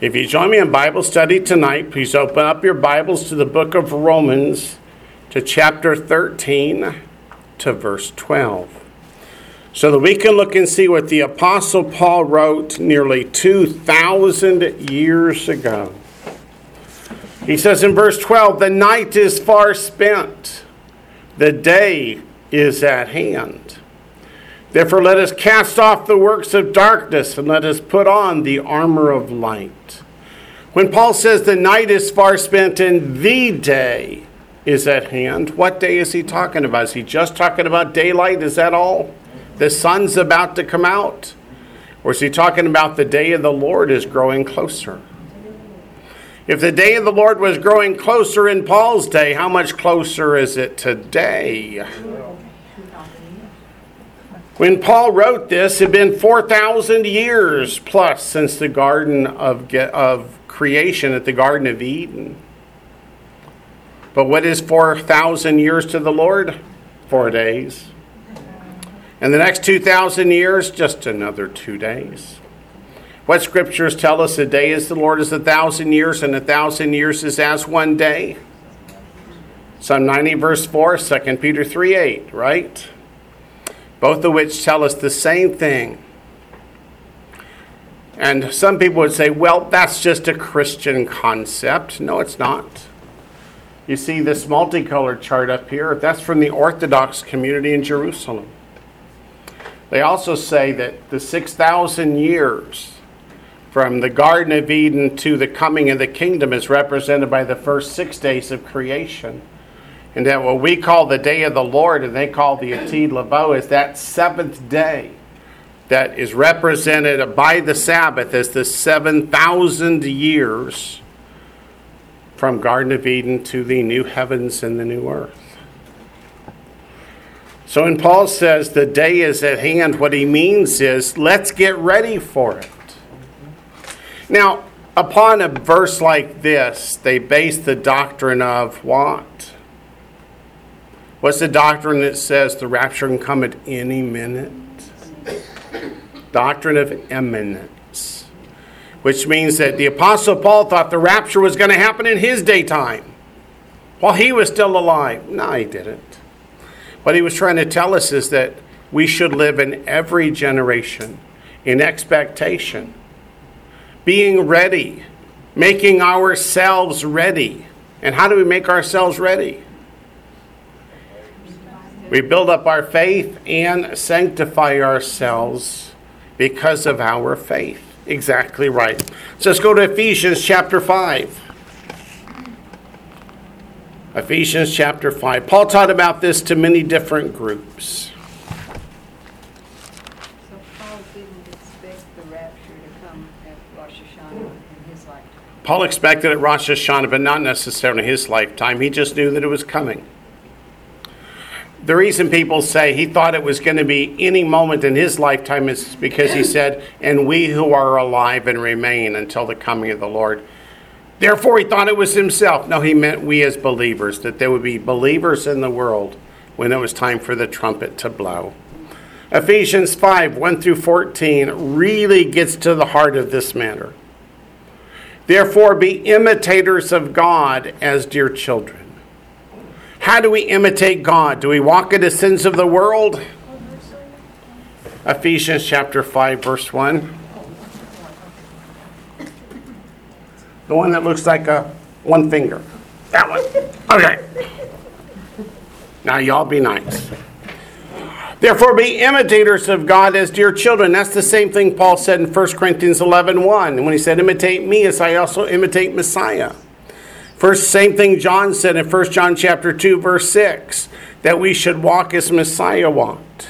If you join me in Bible study tonight, please open up your Bibles to the book of Romans, to chapter 13, to verse 12, so that we can look and see what the Apostle Paul wrote nearly 2,000 years ago. He says in verse 12, The night is far spent, the day is at hand. Therefore, let us cast off the works of darkness and let us put on the armor of light. When Paul says the night is far spent and the day is at hand, what day is he talking about? Is he just talking about daylight? Is that all? The sun's about to come out? Or is he talking about the day of the Lord is growing closer? If the day of the Lord was growing closer in Paul's day, how much closer is it today? When Paul wrote this, it had been 4,000 years plus since the Garden of, of creation at the Garden of Eden. But what is 4,000 years to the Lord? Four days. And the next 2,000 years, just another two days. What scriptures tell us a day is the Lord is a thousand years, and a thousand years is as one day? Psalm 90, verse 4, 2 Peter 3 8, right? Both of which tell us the same thing. And some people would say, well, that's just a Christian concept. No, it's not. You see this multicolored chart up here? That's from the Orthodox community in Jerusalem. They also say that the 6,000 years from the Garden of Eden to the coming of the kingdom is represented by the first six days of creation. And that what we call the day of the Lord and they call the Atid Lavo is that seventh day that is represented by the Sabbath as the 7,000 years from Garden of Eden to the new heavens and the new earth. So when Paul says the day is at hand, what he means is let's get ready for it. Now, upon a verse like this, they base the doctrine of what? What's the doctrine that says the rapture can come at any minute? Doctrine of imminence, which means that the Apostle Paul thought the rapture was going to happen in his daytime while he was still alive. No, he didn't. What he was trying to tell us is that we should live in every generation in expectation, being ready, making ourselves ready. And how do we make ourselves ready? We build up our faith and sanctify ourselves because of our faith. Exactly right. So let's go to Ephesians chapter 5. Ephesians chapter 5. Paul taught about this to many different groups. So Paul didn't expect the rapture to come at Rosh Hashanah in his lifetime. Paul expected it Rosh Hashanah, but not necessarily in his lifetime. He just knew that it was coming. The reason people say he thought it was going to be any moment in his lifetime is because he said, and we who are alive and remain until the coming of the Lord. Therefore, he thought it was himself. No, he meant we as believers, that there would be believers in the world when it was time for the trumpet to blow. Ephesians 5 1 through 14 really gets to the heart of this matter. Therefore, be imitators of God as dear children how do we imitate God? Do we walk in the sins of the world? Ephesians chapter 5, verse 1. The one that looks like a one finger. That one. Okay. Now, y'all be nice. Therefore, be imitators of God as dear children. That's the same thing Paul said in 1 Corinthians 11 1. When he said, Imitate me as I also imitate Messiah. First, same thing John said in 1 John chapter 2, verse 6, that we should walk as Messiah walked.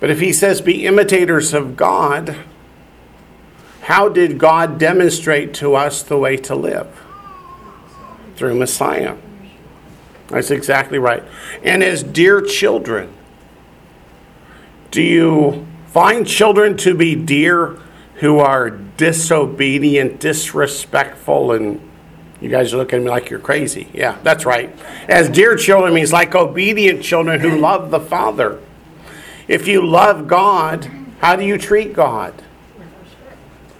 But if he says be imitators of God, how did God demonstrate to us the way to live? Through Messiah. That's exactly right. And as dear children, do you find children to be dear who are disobedient, disrespectful, and you guys are looking at me like you're crazy. Yeah, that's right. As dear children means like obedient children who love the Father. If you love God, how do you treat God?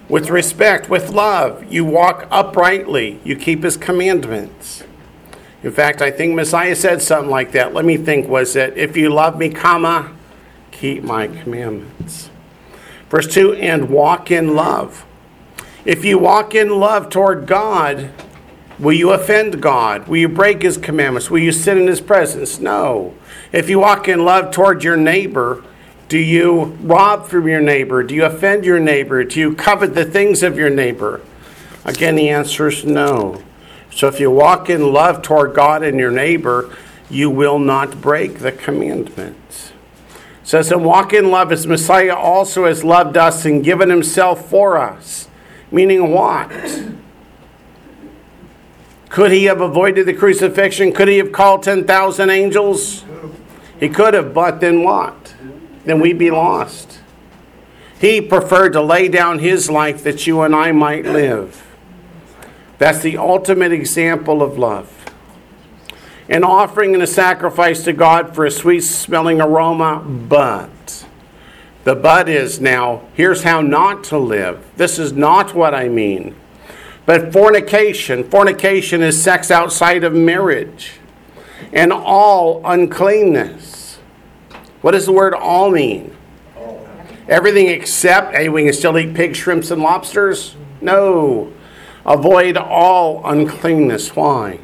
with respect, with love. You walk uprightly. You keep his commandments. In fact, I think Messiah said something like that. Let me think, was it, if you love me, comma, keep my commandments. Verse 2, and walk in love. If you walk in love toward God, will you offend God? Will you break his commandments? Will you sit in his presence? No. If you walk in love toward your neighbor, do you rob from your neighbor? Do you offend your neighbor? Do you covet the things of your neighbor? Again, the answer is no. So if you walk in love toward God and your neighbor, you will not break the commandments. Says, and walk in love as Messiah also has loved us and given himself for us. Meaning what? Could he have avoided the crucifixion? Could he have called 10,000 angels? He could have, but then what? then we'd be lost. He preferred to lay down his life that you and I might live. That's the ultimate example of love. An offering and a sacrifice to God for a sweet smelling aroma, but the but is now, here's how not to live. This is not what I mean. But fornication, fornication is sex outside of marriage, and all uncleanness what does the word all mean? Everything except, hey, we can still eat pig, shrimps, and lobsters? No. Avoid all uncleanness. Why?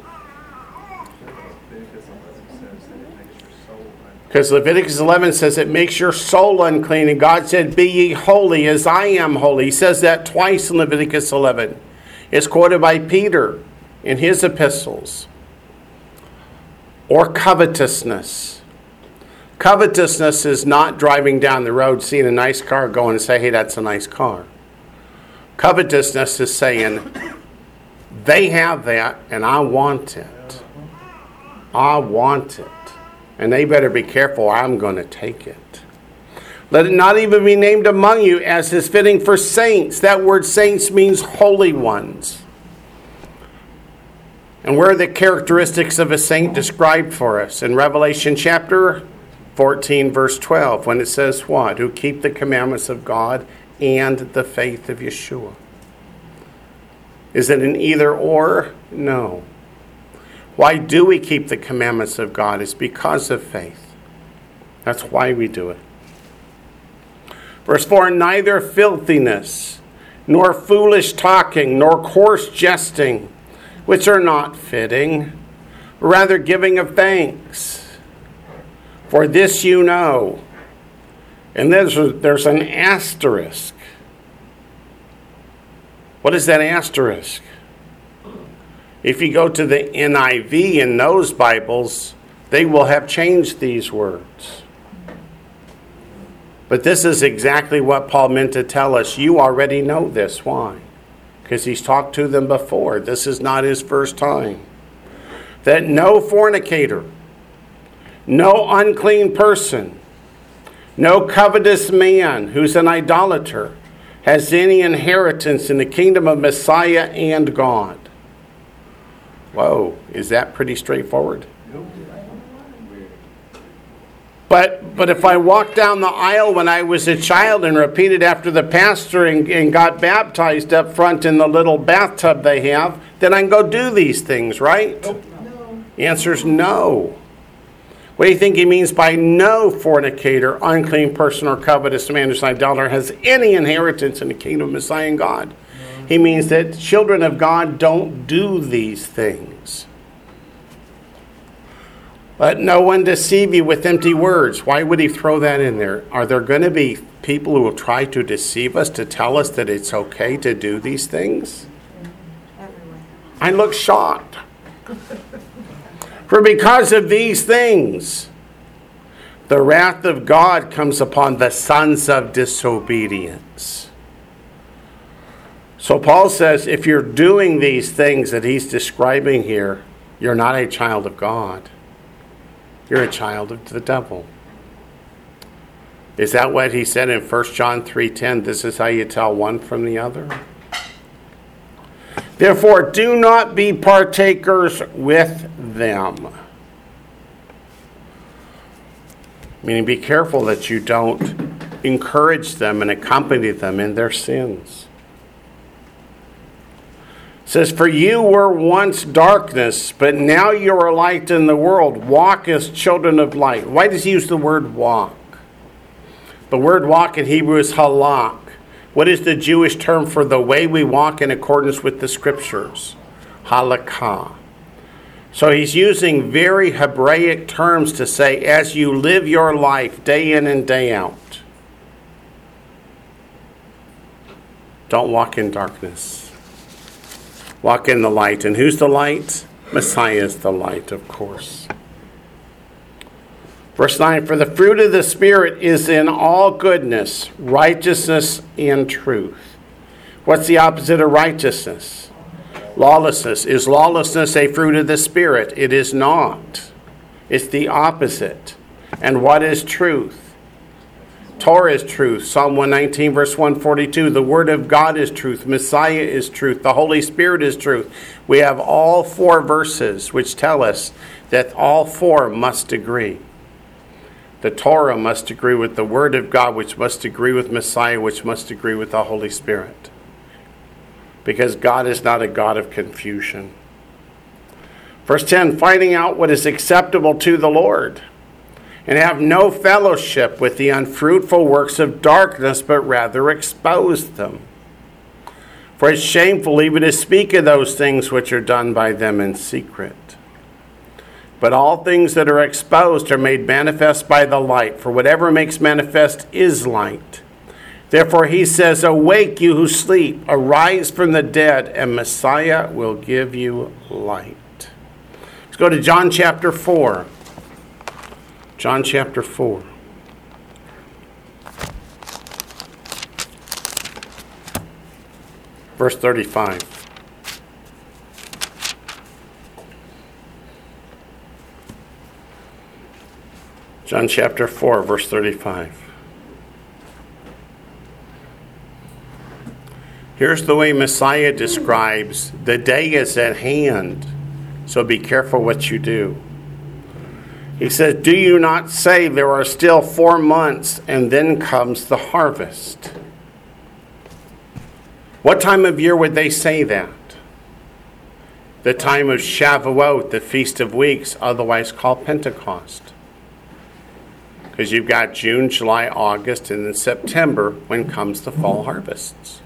Because Leviticus 11 says it makes your soul unclean, and God said, Be ye holy as I am holy. He says that twice in Leviticus 11. It's quoted by Peter in his epistles. Or covetousness. Covetousness is not driving down the road, seeing a nice car, going and say, hey, that's a nice car. Covetousness is saying, they have that and I want it. I want it. And they better be careful, I'm going to take it. Let it not even be named among you as is fitting for saints. That word saints means holy ones. And where are the characteristics of a saint described for us? In Revelation chapter 14, verse 12, when it says what? Who keep the commandments of God and the faith of Yeshua. Is it an either or? No. Why do we keep the commandments of God? It's because of faith. That's why we do it. Verse 4 Neither filthiness, nor foolish talking, nor coarse jesting, which are not fitting, rather giving of thanks for this you know. And there's, there's an asterisk. What is that asterisk? If you go to the NIV in those Bibles, they will have changed these words. But this is exactly what Paul meant to tell us. You already know this. Why? Because he's talked to them before. This is not his first time. That no fornicator, no unclean person, no covetous man who's an idolater has any inheritance in the kingdom of Messiah and God. Whoa, is that pretty straightforward? But, but if I walked down the aisle when I was a child and repeated after the pastor and, and got baptized up front in the little bathtub they have, then I can go do these things, right? Nope. No. The answer is no. What do you think he means by no fornicator, unclean person, or covetous man who's an idolater has any inheritance in the kingdom of Messiah and God? He means that children of God don't do these things. Let no one deceive you with empty words. Why would he throw that in there? Are there going to be people who will try to deceive us to tell us that it's okay to do these things? I look shocked. For because of these things, the wrath of God comes upon the sons of disobedience. So Paul says if you're doing these things that he's describing here, you're not a child of God. You're a child of the devil. Is that what he said in 1 John 3:10? This is how you tell one from the other? Therefore, do not be partakers with them. Meaning, be careful that you don't encourage them and accompany them in their sins. Says, For you were once darkness, but now you are light in the world. Walk as children of light. Why does he use the word walk? The word walk in Hebrew is halak. What is the Jewish term for the way we walk in accordance with the scriptures? Halakha. So he's using very Hebraic terms to say, as you live your life day in and day out, don't walk in darkness. Walk in the light. And who's the light? Messiah is the light, of course. Verse 9 For the fruit of the Spirit is in all goodness, righteousness, and truth. What's the opposite of righteousness? Lawlessness. Is lawlessness a fruit of the Spirit? It is not. It's the opposite. And what is truth? Torah is truth. Psalm 119, verse 142. The Word of God is truth. Messiah is truth. The Holy Spirit is truth. We have all four verses which tell us that all four must agree. The Torah must agree with the Word of God, which must agree with Messiah, which must agree with the Holy Spirit. Because God is not a God of confusion. Verse 10 finding out what is acceptable to the Lord, and have no fellowship with the unfruitful works of darkness, but rather expose them. For it's shameful even to speak of those things which are done by them in secret. But all things that are exposed are made manifest by the light, for whatever makes manifest is light. Therefore he says, Awake, you who sleep, arise from the dead, and Messiah will give you light. Let's go to John chapter 4. John chapter 4. Verse 35. John chapter 4, verse 35. Here's the way Messiah describes the day is at hand, so be careful what you do. He says, Do you not say there are still four months and then comes the harvest? What time of year would they say that? The time of Shavuot, the Feast of Weeks, otherwise called Pentecost because you've got June, July, August, and then September when comes the fall harvests.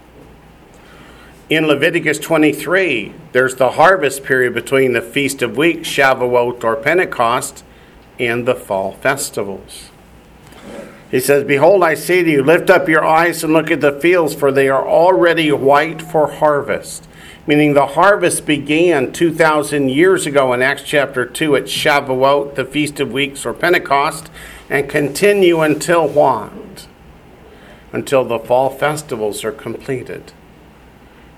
In Leviticus 23, there's the harvest period between the Feast of Weeks, Shavuot or Pentecost, and the fall festivals. He says, Behold, I say to you, lift up your eyes and look at the fields, for they are already white for harvest. Meaning the harvest began 2,000 years ago in Acts chapter 2 at Shavuot, the Feast of Weeks or Pentecost, and continue until what? Until the fall festivals are completed.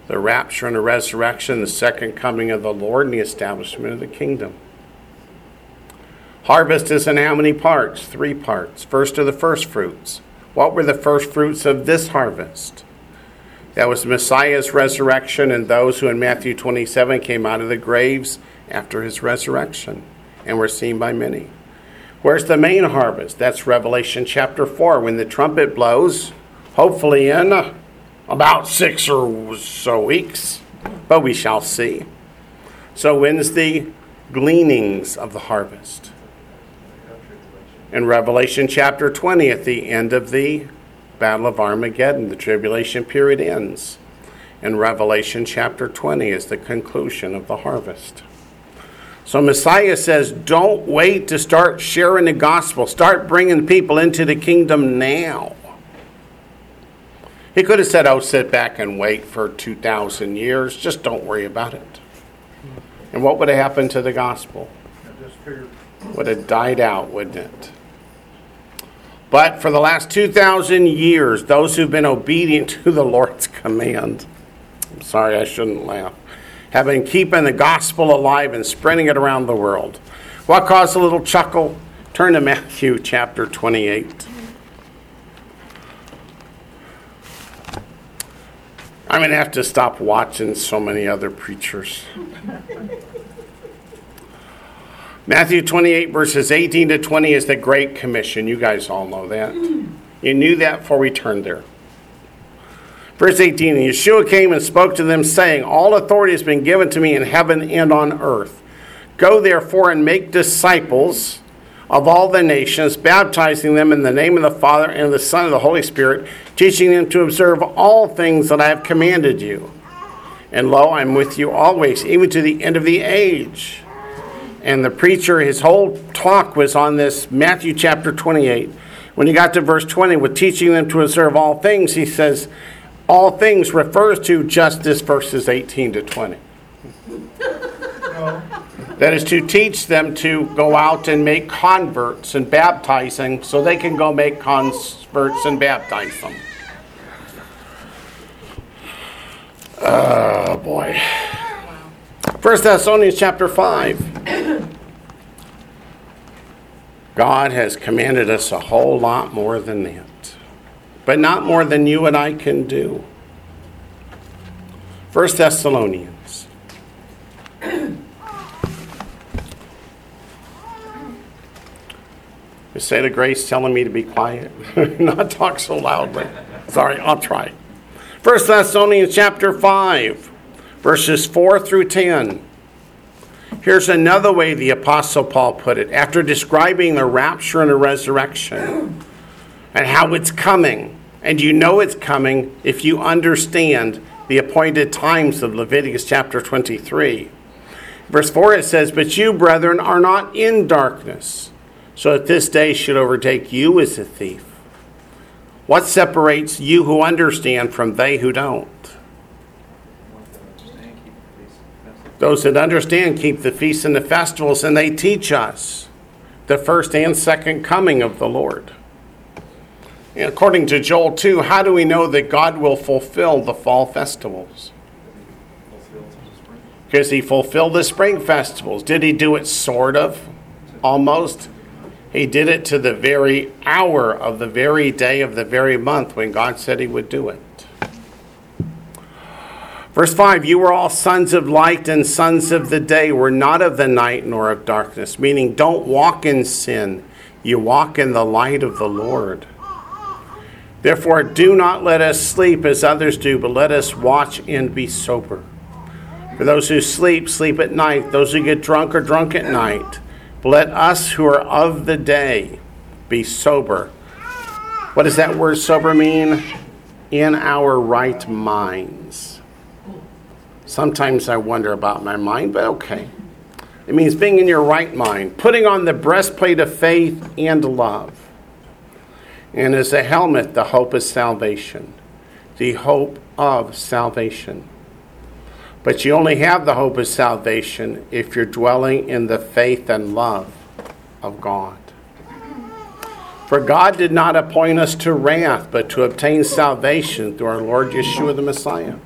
The rapture and the resurrection, the second coming of the Lord, and the establishment of the kingdom. Harvest is in how many parts? Three parts. First are the first fruits. What were the first fruits of this harvest? That was Messiah's resurrection and those who in Matthew 27 came out of the graves after his resurrection and were seen by many. Where's the main harvest? That's Revelation chapter 4 when the trumpet blows, hopefully in about six or so weeks, but we shall see. So, when's the gleanings of the harvest? In Revelation chapter 20, at the end of the Battle of Armageddon, the tribulation period ends. In Revelation chapter 20 is the conclusion of the harvest. So Messiah says, don't wait to start sharing the gospel. Start bringing people into the kingdom now. He could have said, oh, sit back and wait for 2,000 years. Just don't worry about it. And what would have happened to the gospel? Would have died out, wouldn't it? But for the last 2,000 years, those who've been obedient to the Lord's command, I'm sorry, I shouldn't laugh have been keeping the gospel alive and spreading it around the world. What caused a little chuckle? Turn to Matthew chapter 28. I'm going to have to stop watching so many other preachers. Matthew 28, verses 18 to 20 is the Great Commission. You guys all know that. You knew that before we turned there. Verse 18 And Yeshua came and spoke to them, saying, All authority has been given to me in heaven and on earth. Go therefore and make disciples of all the nations, baptizing them in the name of the Father and of the Son and of the Holy Spirit, teaching them to observe all things that I have commanded you. And lo, I'm with you always, even to the end of the age. And the preacher, his whole talk was on this Matthew chapter 28. When he got to verse 20, with teaching them to observe all things, he says, all things refers to just this verses 18 to 20. That is to teach them to go out and make converts and baptizing so they can go make converts and baptize them. Oh boy. First Thessalonians chapter 5. God has commanded us a whole lot more than that but not more than you and I can do. First Thessalonians. Is say the grace telling me to be quiet? not talk so loudly. Sorry, I'll try. First Thessalonians chapter 5, verses 4 through 10. Here's another way the Apostle Paul put it after describing the rapture and the resurrection and how it's coming. And you know it's coming if you understand the appointed times of Leviticus chapter 23. Verse 4 it says, But you, brethren, are not in darkness, so that this day should overtake you as a thief. What separates you who understand from they who don't? Those that understand keep the feasts and the festivals, and they teach us the first and second coming of the Lord. According to Joel 2, how do we know that God will fulfill the fall festivals? Because he fulfilled the spring festivals. Did he do it sort of? Almost. He did it to the very hour of the very day of the very month when God said he would do it. Verse 5 You were all sons of light and sons of the day, were not of the night nor of darkness, meaning don't walk in sin. You walk in the light of the Lord. Therefore, do not let us sleep as others do, but let us watch and be sober. For those who sleep, sleep at night. Those who get drunk are drunk at night. But let us who are of the day be sober. What does that word sober mean? In our right minds. Sometimes I wonder about my mind, but okay. It means being in your right mind, putting on the breastplate of faith and love and as a helmet, the hope of salvation. The hope of salvation. But you only have the hope of salvation if you're dwelling in the faith and love of God. For God did not appoint us to wrath, but to obtain salvation through our Lord Yeshua the Messiah.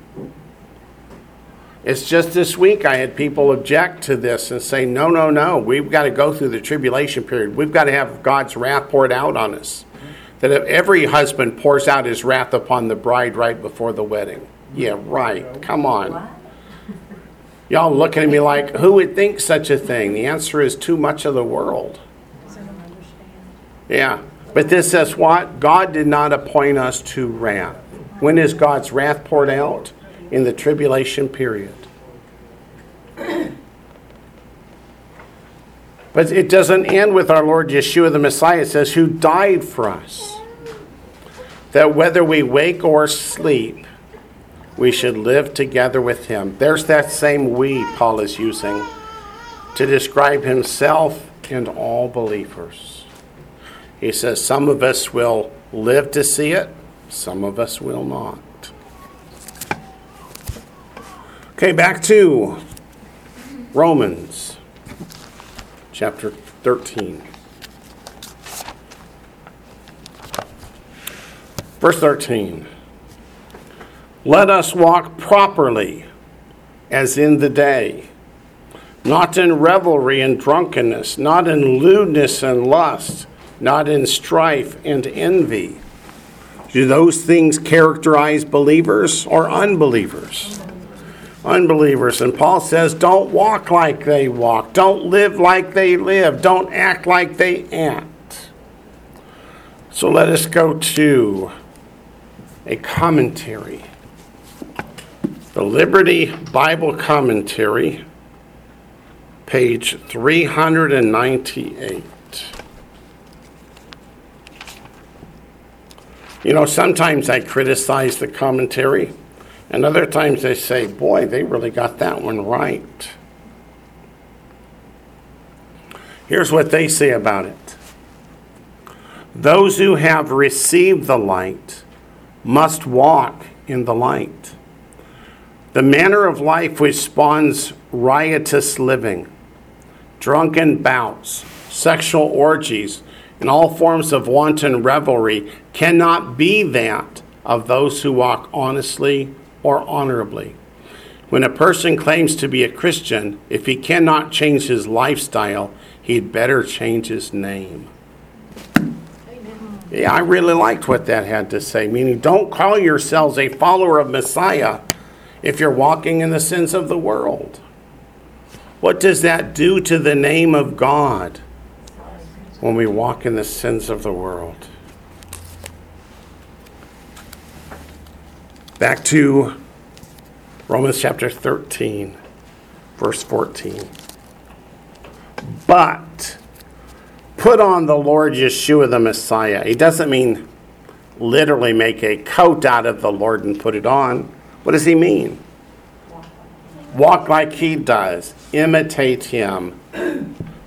It's just this week I had people object to this and say, no, no, no, we've got to go through the tribulation period. We've got to have God's wrath poured out on us that if every husband pours out his wrath upon the bride right before the wedding. Yeah, right. Come on. Y'all looking at me like, who would think such a thing? The answer is too much of the world. Yeah. But this says what? God did not appoint us to wrath. When is God's wrath poured out? In the tribulation period. But it doesn't end with our Lord Yeshua the Messiah. It says, who died for us. That whether we wake or sleep, we should live together with him. There's that same we Paul is using to describe himself and all believers. He says, some of us will live to see it, some of us will not. Okay, back to Romans chapter 13. Verse 13 Let us walk properly as in the day, not in revelry and drunkenness, not in lewdness and lust, not in strife and envy. Do those things characterize believers or unbelievers? Unbelievers. And Paul says, don't walk like they walk, don't live like they live, don't act like they act. So let us go to a commentary The Liberty Bible Commentary, page 398. You know, sometimes I criticize the commentary, and other times they say, boy, they really got that one right. Here's what they say about it Those who have received the light must walk in the light. The manner of life which spawns riotous living, drunken bouts, sexual orgies, and all forms of wanton revelry cannot be that of those who walk honestly or honorably. When a person claims to be a Christian, if he cannot change his lifestyle, he'd better change his name. Yeah, I really liked what that had to say, meaning don't call yourselves a follower of Messiah if you're walking in the sins of the world. What does that do to the name of God when we walk in the sins of the world? Back to Romans chapter 13, verse 14. But put on the Lord Yeshua the Messiah. He doesn't mean literally make a coat out of the Lord and put it on. What does he mean? Walk like he does, imitate him.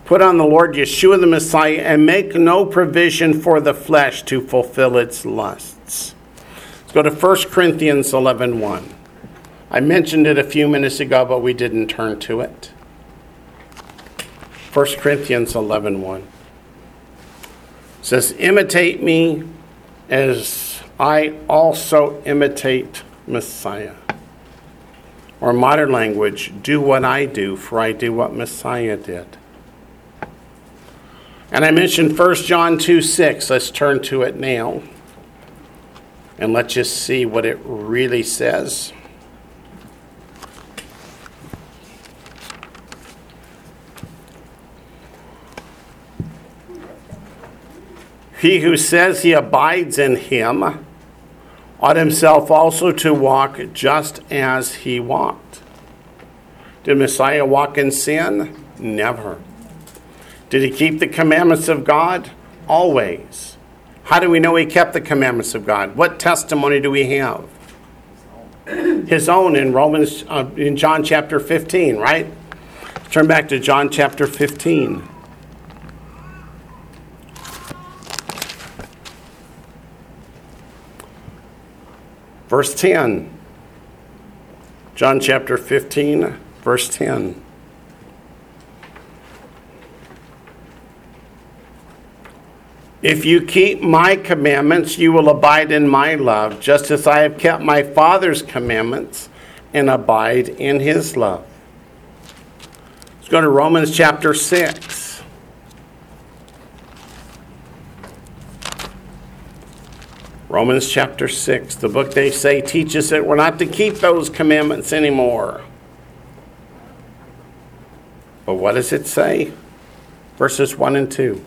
Put on the Lord Yeshua the Messiah and make no provision for the flesh to fulfill its lusts. Let's go to 1 Corinthians 11 1. I mentioned it a few minutes ago, but we didn't turn to it. 1 Corinthians 11 1 says, Imitate me as I also imitate Messiah. Or modern language, do what I do, for I do what Messiah did. And I mentioned 1 John 2 6. Let's turn to it now. And let's just see what it really says. He who says he abides in him ought himself also to walk just as he walked. Did Messiah walk in sin? Never. Did he keep the commandments of God? Always. How do we know he kept the commandments of God? What testimony do we have? His own in Romans, uh, in John chapter 15, right? Turn back to John chapter 15. Verse 10. John chapter 15, verse 10. If you keep my commandments, you will abide in my love, just as I have kept my Father's commandments and abide in his love. Let's go to Romans chapter 6. Romans chapter 6, the book they say teaches that we're not to keep those commandments anymore. But what does it say? Verses 1 and 2.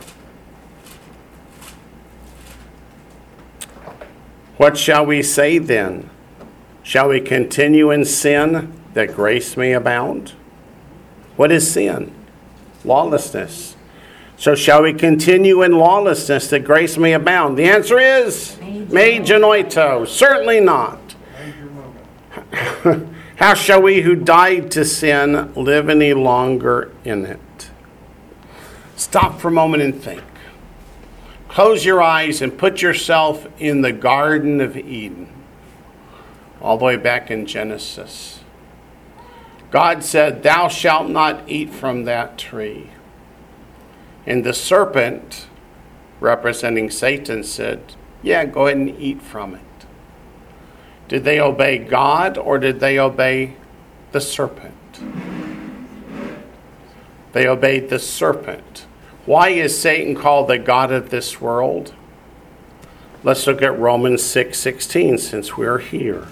What shall we say then? Shall we continue in sin that grace may abound? What is sin? Lawlessness. So shall we continue in lawlessness that grace may abound? The answer is me genoito. Certainly not. How shall we who died to sin live any longer in it? Stop for a moment and think. Close your eyes and put yourself in the Garden of Eden, all the way back in Genesis. God said, Thou shalt not eat from that tree. And the serpent, representing Satan, said, Yeah, go ahead and eat from it. Did they obey God or did they obey the serpent? They obeyed the serpent. Why is Satan called the God of this world? Let's look at Romans 6 16 since we're here.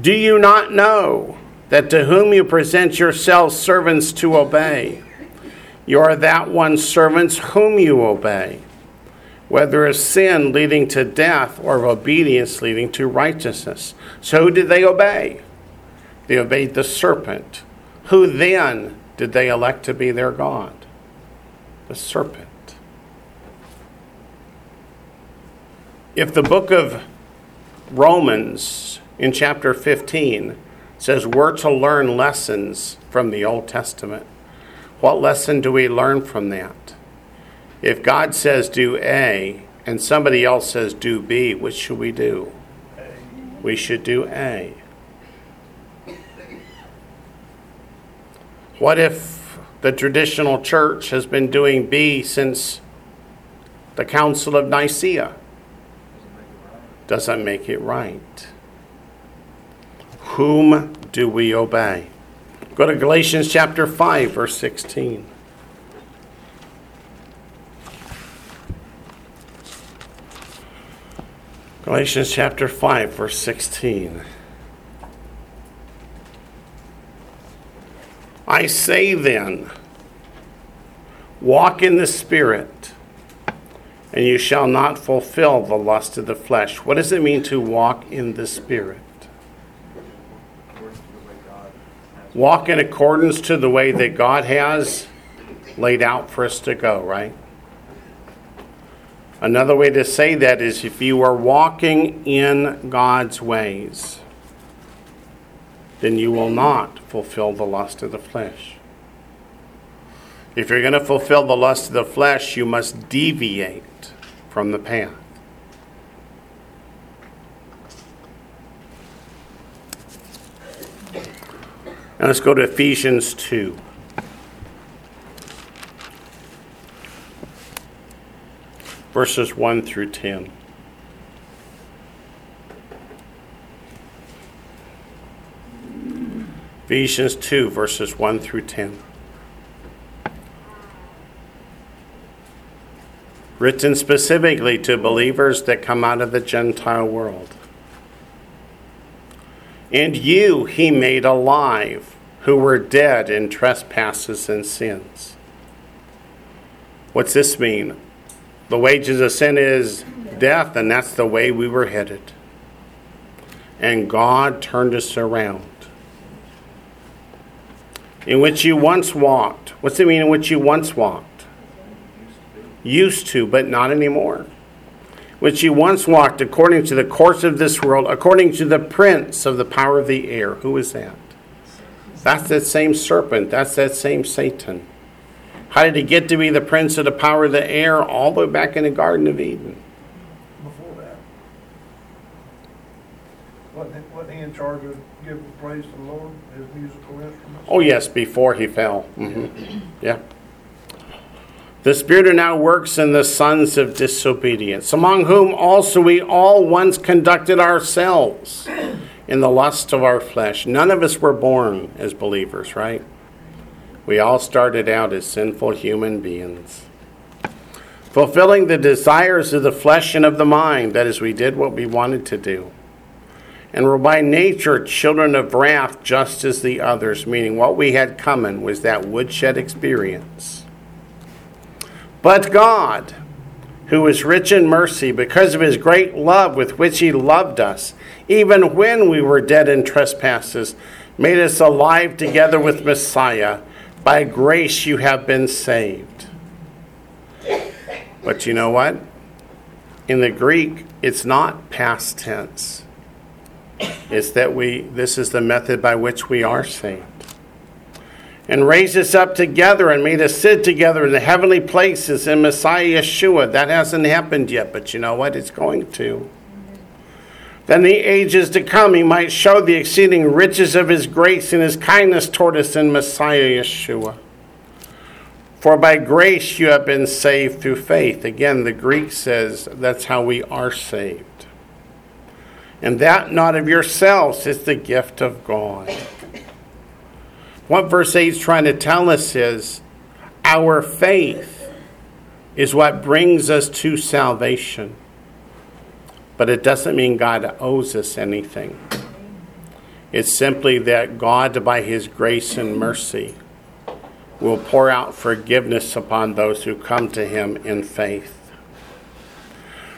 Do you not know that to whom you present yourselves servants to obey, you are that one servants whom you obey, whether of sin leading to death or of obedience leading to righteousness. So who did they obey? They obeyed the serpent. Who then did they elect to be their God? The serpent. If the book of Romans in chapter 15 says we're to learn lessons from the Old Testament, what lesson do we learn from that? If God says do A and somebody else says do B, which should we do? We should do A. What if the traditional church has been doing B since the Council of Nicaea? Doesn't make it right. Whom do we obey? Go to Galatians chapter 5, verse 16. Galatians chapter 5, verse 16. I say then, walk in the Spirit, and you shall not fulfill the lust of the flesh. What does it mean to walk in the Spirit? Walk in accordance to the way that God has laid out for us to go, right? Another way to say that is if you are walking in God's ways then you will not fulfill the lust of the flesh. If you're going to fulfill the lust of the flesh, you must deviate from the path. Now let's go to Ephesians 2. Verses 1 through 10. Ephesians 2, verses 1 through 10. Written specifically to believers that come out of the Gentile world. And you he made alive, who were dead in trespasses and sins. What's this mean? The wages of sin is death, and that's the way we were headed. And God turned us around in which you once walked. What's it mean in which you once walked? Used to, but not anymore. Which you once walked according to the course of this world, according to the prince of the power of the air. Who is that? That's that same serpent. That's that same Satan. How did he get to be the prince of the power of the air all the way back in the Garden of Eden? Before that. Wasn't he, in charge of giving praise to the Lord, his musical instruments? Oh, yes, before he fell. hmm Yeah. The Spirit now works in the sons of disobedience, among whom also we all once conducted ourselves in the lust of our flesh. None of us were born as believers, right? We all started out as sinful human beings, fulfilling the desires of the flesh and of the mind. That is, we did what we wanted to do and were by nature children of wrath just as the others, meaning what we had coming was that woodshed experience. But God, who is rich in mercy, because of his great love with which he loved us, even when we were dead in trespasses, made us alive together with Messiah. By grace you have been saved. But you know what? In the Greek, it's not past tense is that we this is the method by which we are saved and raise us up together and made us sit together in the heavenly places in Messiah Yeshua. That hasn't happened yet, but you know what? It's going to. Then the ages to come, he might show the exceeding riches of his grace and his kindness toward us in Messiah Yeshua. For by grace you have been saved through faith. Again, the Greek says that's how we are saved and that not of yourselves is the gift of God. What verse 8 is trying to tell us is our faith is what brings us to salvation. But it doesn't mean God owes us anything. It's simply that God, by His grace and mercy, will pour out forgiveness upon those who come to Him in faith.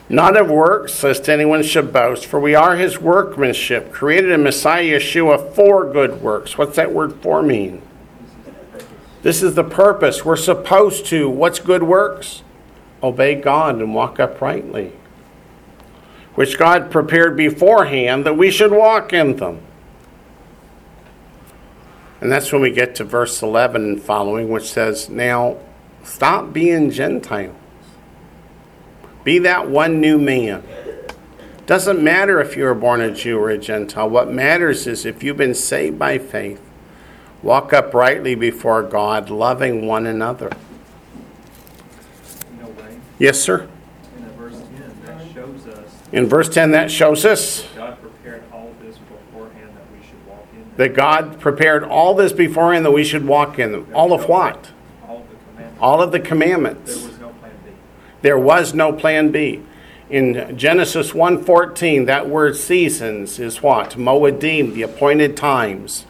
Not of works, lest anyone should boast, for we are his workmanship, created in Messiah Yeshua for good works. What's that word for mean? This is the purpose. We're supposed to, what's good works? Obey God and walk uprightly, which God prepared beforehand that we should walk in them. And that's when we get to verse 11 and following, which says, Now stop being Gentiles. Be that one new man. Doesn't matter if you were born a Jew or a Gentile. What matters is if you've been saved by faith, walk uprightly before God, loving one another. No way. Yes, sir? In verse 10, that shows us In verse 10, that shows us God prepared all this beforehand that we should walk in them. that God prepared all this beforehand that we should walk in them. All of what? All the commandments. All of the commandments. was no plan B. There was no plan B. In Genesis 1:14, that word seasons is what? Moedim, the appointed times,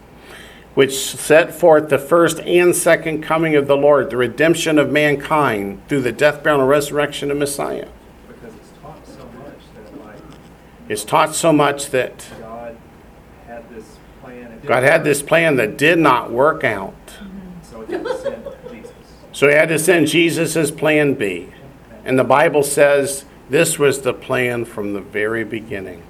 which set forth the first and second coming of the Lord, the redemption of mankind through the death, burial, and resurrection of Messiah. Because it's taught so much that like It's taught so much that God had this plan. God had this plan that did not work out. So it didn't send Jesus. So he had to send Jesus as plan B. And the Bible says this was the plan from the very beginning.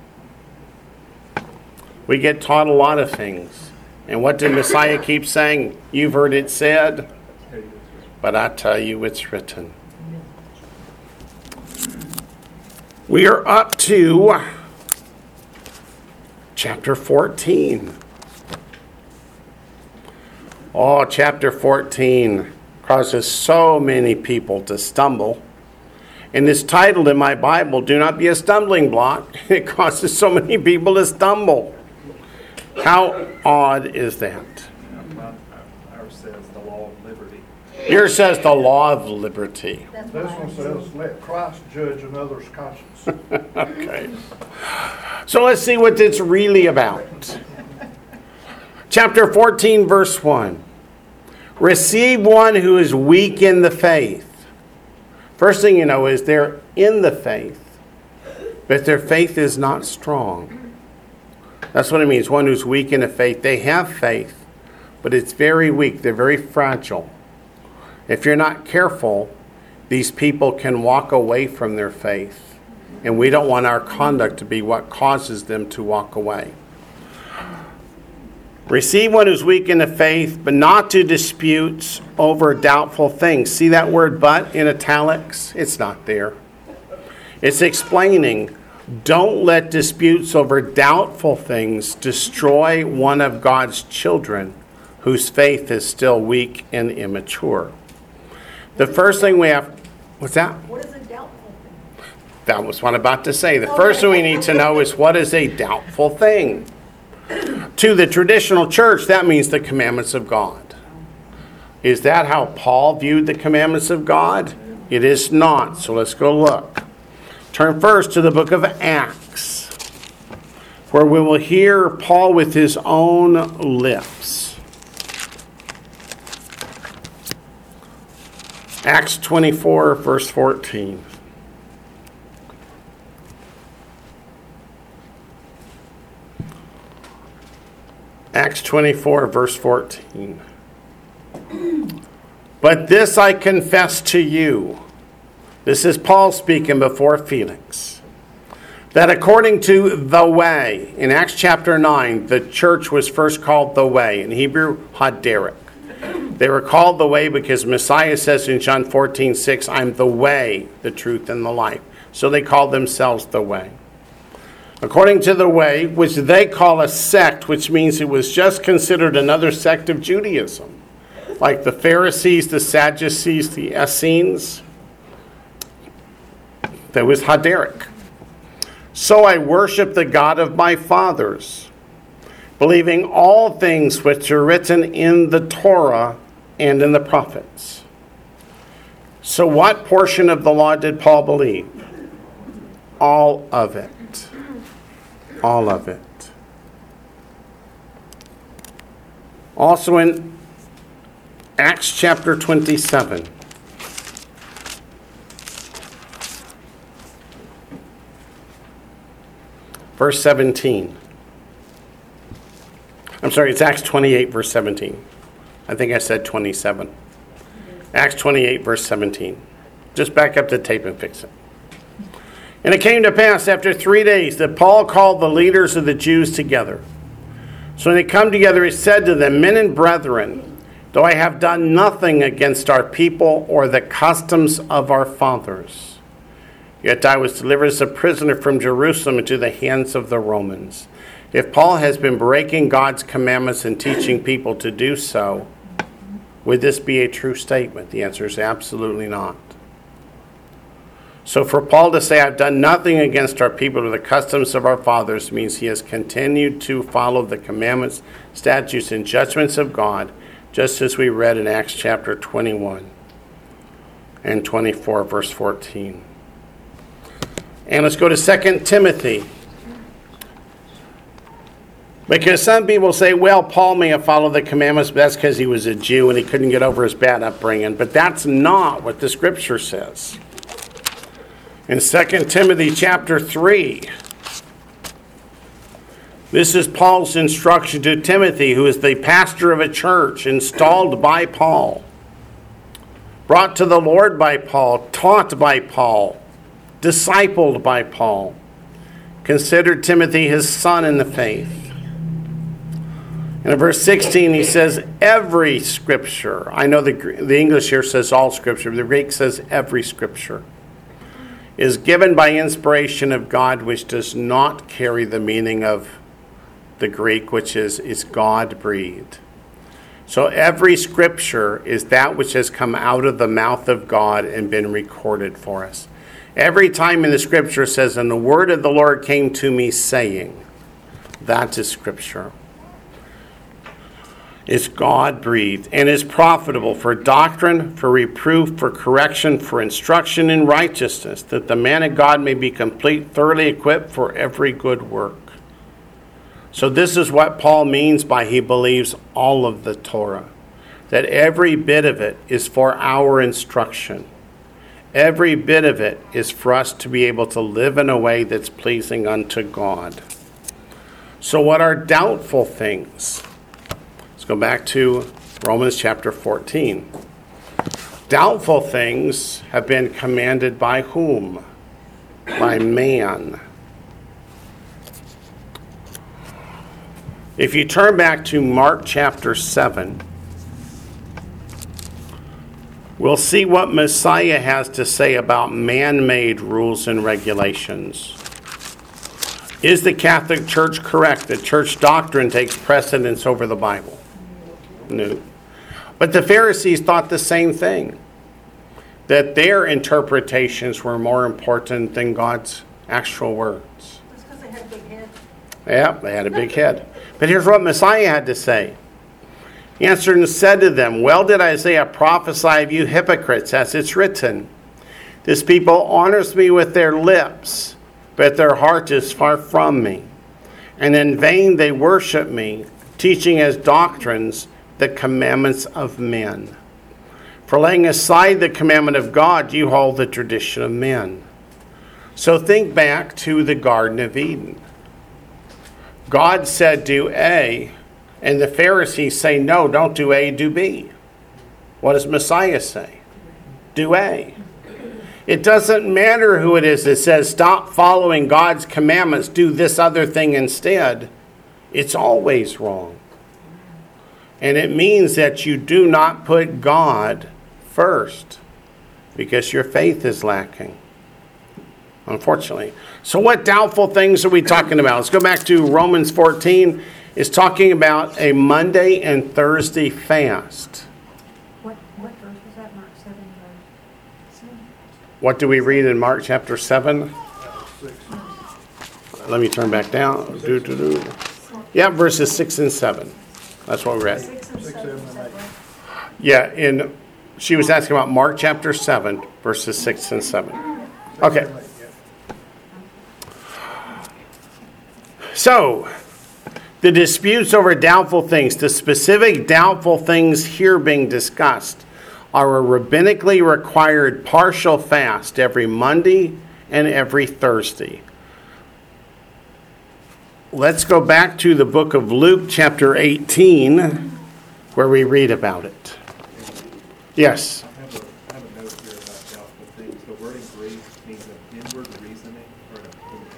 We get taught a lot of things. And what did Messiah keep saying? You've heard it said, but I tell you it's written. We are up to chapter 14. Oh, chapter 14 causes so many people to stumble. And it's titled in my Bible, Do Not Be a Stumbling Block. It causes so many people to stumble. How odd is that? Mine- Ours says the law of liberty. Here says the law of liberty. This one says, let Christ judge another's conscience. Okay. So let's see what it's really about. Chapter 14, verse 1. Receive one who is weak in the faith. First thing you know is they're in the faith, but their faith is not strong. That's what it means. One who's weak in the faith. They have faith, but it's very weak. They're very fragile. If you're not careful, these people can walk away from their faith. And we don't want our conduct to be what causes them to walk away. Receive one who's weak in the faith, but not to disputes over doubtful things. See that word but in italics? It's not there. It's explaining don't let disputes over doubtful things destroy one of God's children whose faith is still weak and immature. The first thing we have, what's that? What is a doubtful thing? That was what I'm about to say. The first thing we need to know is what is a doubtful thing? To the traditional church, that means the commandments of God. Is that how Paul viewed the commandments of God? It is not. So let's go look. Turn first to the book of Acts, where we will hear Paul with his own lips. Acts 24, verse 14. Acts 24, verse 14. But this I confess to you. This is Paul speaking before Felix. That according to the way, in Acts chapter 9, the church was first called the way, in Hebrew, Haderek. They were called the way because Messiah says in John 14, 6, I'm the way, the truth, and the life. So they called themselves the way according to the way, which they call a sect, which means it was just considered another sect of Judaism, like the Pharisees, the Sadducees, the Essenes. There was Haderek. So I worship the God of my fathers, believing all things which are written in the Torah and in the prophets. So, what portion of the law did Paul believe? All of it all of it. Also in Acts chapter 27. verse 17. I'm sorry, it's Acts 28, verse 17. I think I said 27. Acts 28, verse 17. Just back up the tape and fix it. And it came to pass after three days that Paul called the leaders of the Jews together. So when they come together, he said to them, Men and brethren, though I have done nothing against our people or the customs of our fathers, yet I was delivered as a prisoner from Jerusalem into the hands of the Romans. If Paul has been breaking God's commandments and teaching people to do so, would this be a true statement? The answer is absolutely not. So for Paul to say, I've done nothing against our people or the customs of our fathers, means he has continued to follow the commandments, statutes, and judgments of God, just as we read in Acts chapter 21 and 24, verse 14. And let's go to 2 Timothy because some people say, well, Paul may have followed the commandments, but that's because he was a Jew and he couldn't get over his bad upbringing. But that's not what the scripture says. In 2 Timothy chapter 3, this is Paul's instruction to Timothy, who is the pastor of a church installed by Paul, brought to the Lord by Paul, taught by Paul, discipled by Paul. Considered Timothy his son in the faith and in verse 16, he says, Every scripture. I know the, the English here says all scripture, but the Greek says every scripture is given by inspiration of God, which does not carry the meaning of the Greek, which is, is God breathed. So every scripture is that which has come out of the mouth of God and been recorded for us. Every time in the scripture says, And the word of the Lord came to me saying, that is scripture is God breathed and is profitable for doctrine, for reproof, for correction, for instruction in righteousness, that the man of God may be complete, thoroughly equipped for every good work. So, this is what Paul means by he believes all of the Torah, that every bit of it is for our instruction. Every bit of it is for us to be able to live in a way that's pleasing unto God. So, what are doubtful things? Go back to Romans chapter 14. Doubtful things have been commanded by whom? By man. If you turn back to Mark chapter 7, we'll see what Messiah has to say about man made rules and regulations. Is the Catholic Church correct that church doctrine takes precedence over the Bible? No. But the Pharisees thought the same thing that their interpretations were more important than God's actual words. That's because they had a big head. Yeah, they had a big head. But here's what Messiah had to say. He answered and said to them, Well did Isaiah prophesy of you hypocrites, as it's written. This people honors me with their lips, but their heart is far from me. And in vain they worship me, teaching as doctrines the commandments of men. For laying aside the commandment of God, you hold the tradition of men. So think back to the Garden of Eden. God said, Do A, and the Pharisees say, No, don't do A, do B. What does Messiah say? Do A. It doesn't matter who it is that says, Stop following God's commandments, do this other thing instead. It's always wrong. And it means that you do not put God first because your faith is lacking. Unfortunately. So, what doubtful things are we talking about? Let's go back to Romans 14. It's talking about a Monday and Thursday fast. What, what verse was that? Mark 7, verse What do we read in Mark chapter 7? Let me turn back down. Do, do, do. Yeah, verses 6 and 7. That's what we read. Six and Six, seven, seven, is that and eight. right? Yeah, in she was asking about Mark chapter 7, verses 6 and 7. Okay. So, the disputes over doubtful things, the specific doubtful things here being discussed, are a rabbinically required partial fast every Monday and every Thursday. Let's go back to the book of Luke, chapter 18, where we read about it. Yes. I have a, I have a note here about doubtful things. The word in Greek means an inward reasoning or an opinion.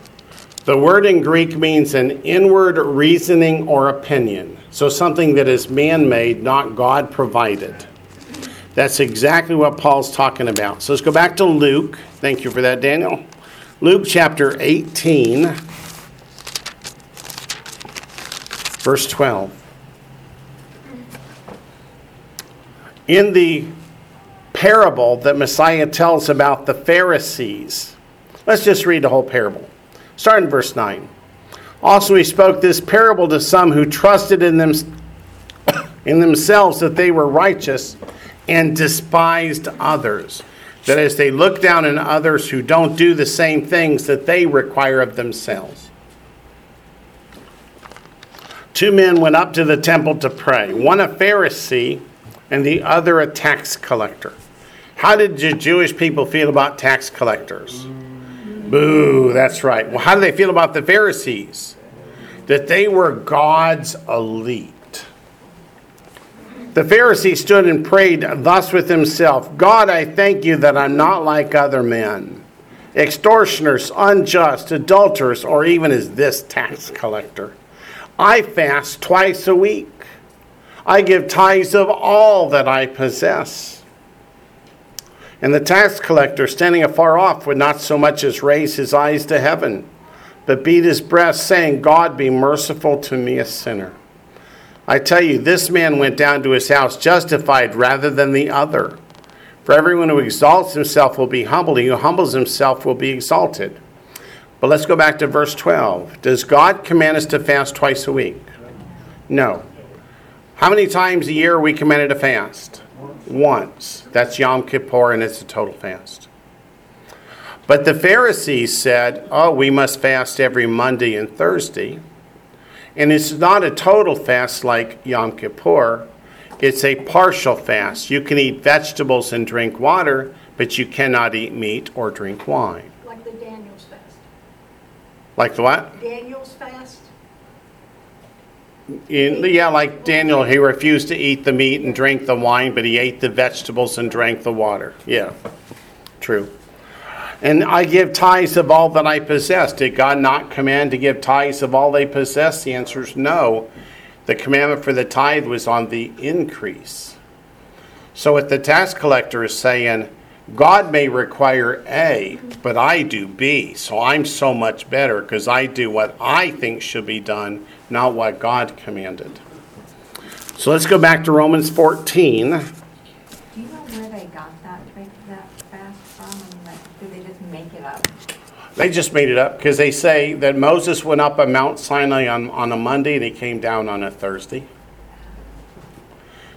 The word in Greek means an inward reasoning or opinion. So something that is man made, not God provided. That's exactly what Paul's talking about. So let's go back to Luke. Thank you for that, Daniel. Luke chapter 18, verse 12. In the parable that Messiah tells about the Pharisees, let's just read the whole parable. Start in verse 9. Also, he spoke this parable to some who trusted in, them, in themselves that they were righteous and despised others. That is, they look down on others who don't do the same things that they require of themselves. Two men went up to the temple to pray, one a Pharisee and the other a tax collector. How did the Jewish people feel about tax collectors? Boo, that's right. Well, how do they feel about the Pharisees? That they were God's elite. The Pharisee stood and prayed thus with himself God, I thank you that I'm not like other men, extortioners, unjust, adulterers, or even as this tax collector. I fast twice a week. I give tithes of all that I possess. And the tax collector, standing afar off, would not so much as raise his eyes to heaven, but beat his breast, saying, God be merciful to me, a sinner. I tell you, this man went down to his house justified rather than the other. For everyone who exalts himself will be humbled, he who humbles himself will be exalted. But let's go back to verse 12. Does God command us to fast twice a week? No. How many times a year are we commanded to fast? Once. That's Yom Kippur, and it's a total fast. But the Pharisees said, oh, we must fast every Monday and Thursday. And it's not a total fast like Yom Kippur, it's a partial fast. You can eat vegetables and drink water, but you cannot eat meat or drink wine. Like the Daniel's fast. Like the what? Daniel's fast? In, yeah, like Daniel, he refused to eat the meat and drink the wine, but he ate the vegetables and drank the water. Yeah, true. And I give tithes of all that I possess. Did God not command to give tithes of all they possess? The answer is no. The commandment for the tithe was on the increase. So what the tax collector is saying, God may require A, but I do B. So I'm so much better because I do what I think should be done, not what God commanded. So let's go back to Romans 14. Do you know where they got that, that fast from? Like, did they just make it up? They just made it up because they say that Moses went up on Mount Sinai on, on a Monday and he came down on a Thursday.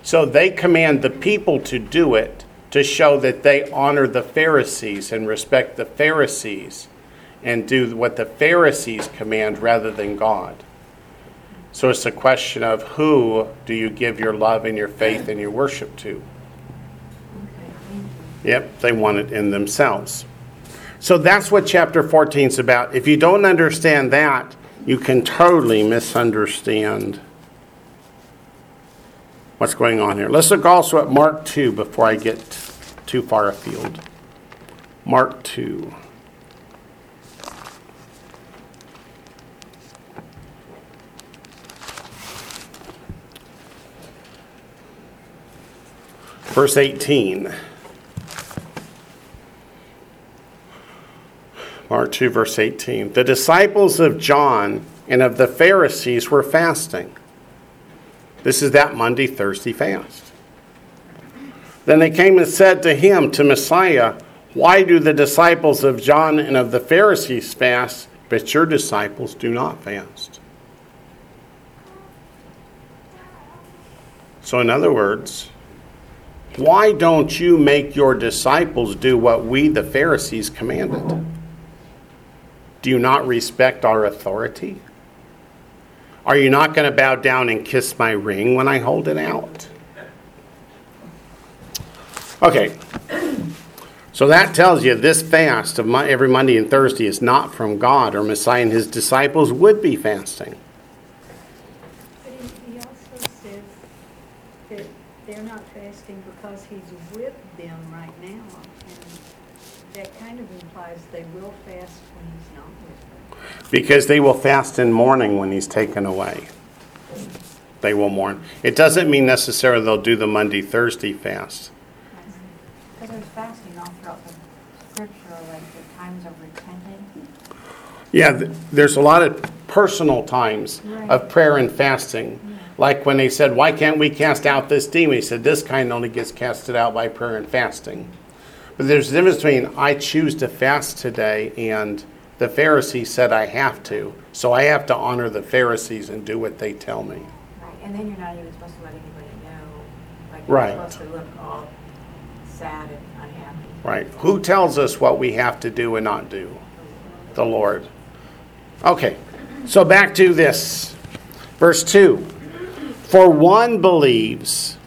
So they command the people to do it to show that they honor the Pharisees and respect the Pharisees and do what the Pharisees command rather than God. So it's a question of who do you give your love and your faith and your worship to? Okay, thank you. Yep, they want it in themselves. So that's what chapter 14 is about. If you don't understand that, you can totally misunderstand what's going on here. Let's look also at Mark 2 before I get too far afield. Mark 2. Verse 18. Mark 2, verse 18. The disciples of John and of the Pharisees were fasting. This is that Monday, Thursday fast. Then they came and said to him, to Messiah, Why do the disciples of John and of the Pharisees fast, but your disciples do not fast? So, in other words, why don't you make your disciples do what we, the Pharisees, commanded? Do you not respect our authority? Are you not going to bow down and kiss my ring when I hold it out? Okay. So that tells you this fast of every Monday and Thursday is not from God, or Messiah and his disciples would be fasting. But he, he also says that they're not fasting because he's with them right now. And that kind of implies they will fast when he's not with them. Because they will fast in mourning when he's taken away. They will mourn. It doesn't mean necessarily they'll do the Monday, Thursday fast. Because there's fasting all throughout the scripture, like the times of repenting. Yeah, there's a lot of personal times Right. of prayer and fasting. Like when they said, Why can't we cast out this demon? He said, This kind only gets casted out by prayer and fasting. But there's a difference between I choose to fast today and the Pharisees said I have to. So I have to honor the Pharisees and do what they tell me. Right, and then you're not even supposed to let anybody know. Like, Right. you're supposed to look all sad and unhappy. Right. Who tells us what we have to do and not do? The Lord. Okay. So back to this. Verse 2. For one believes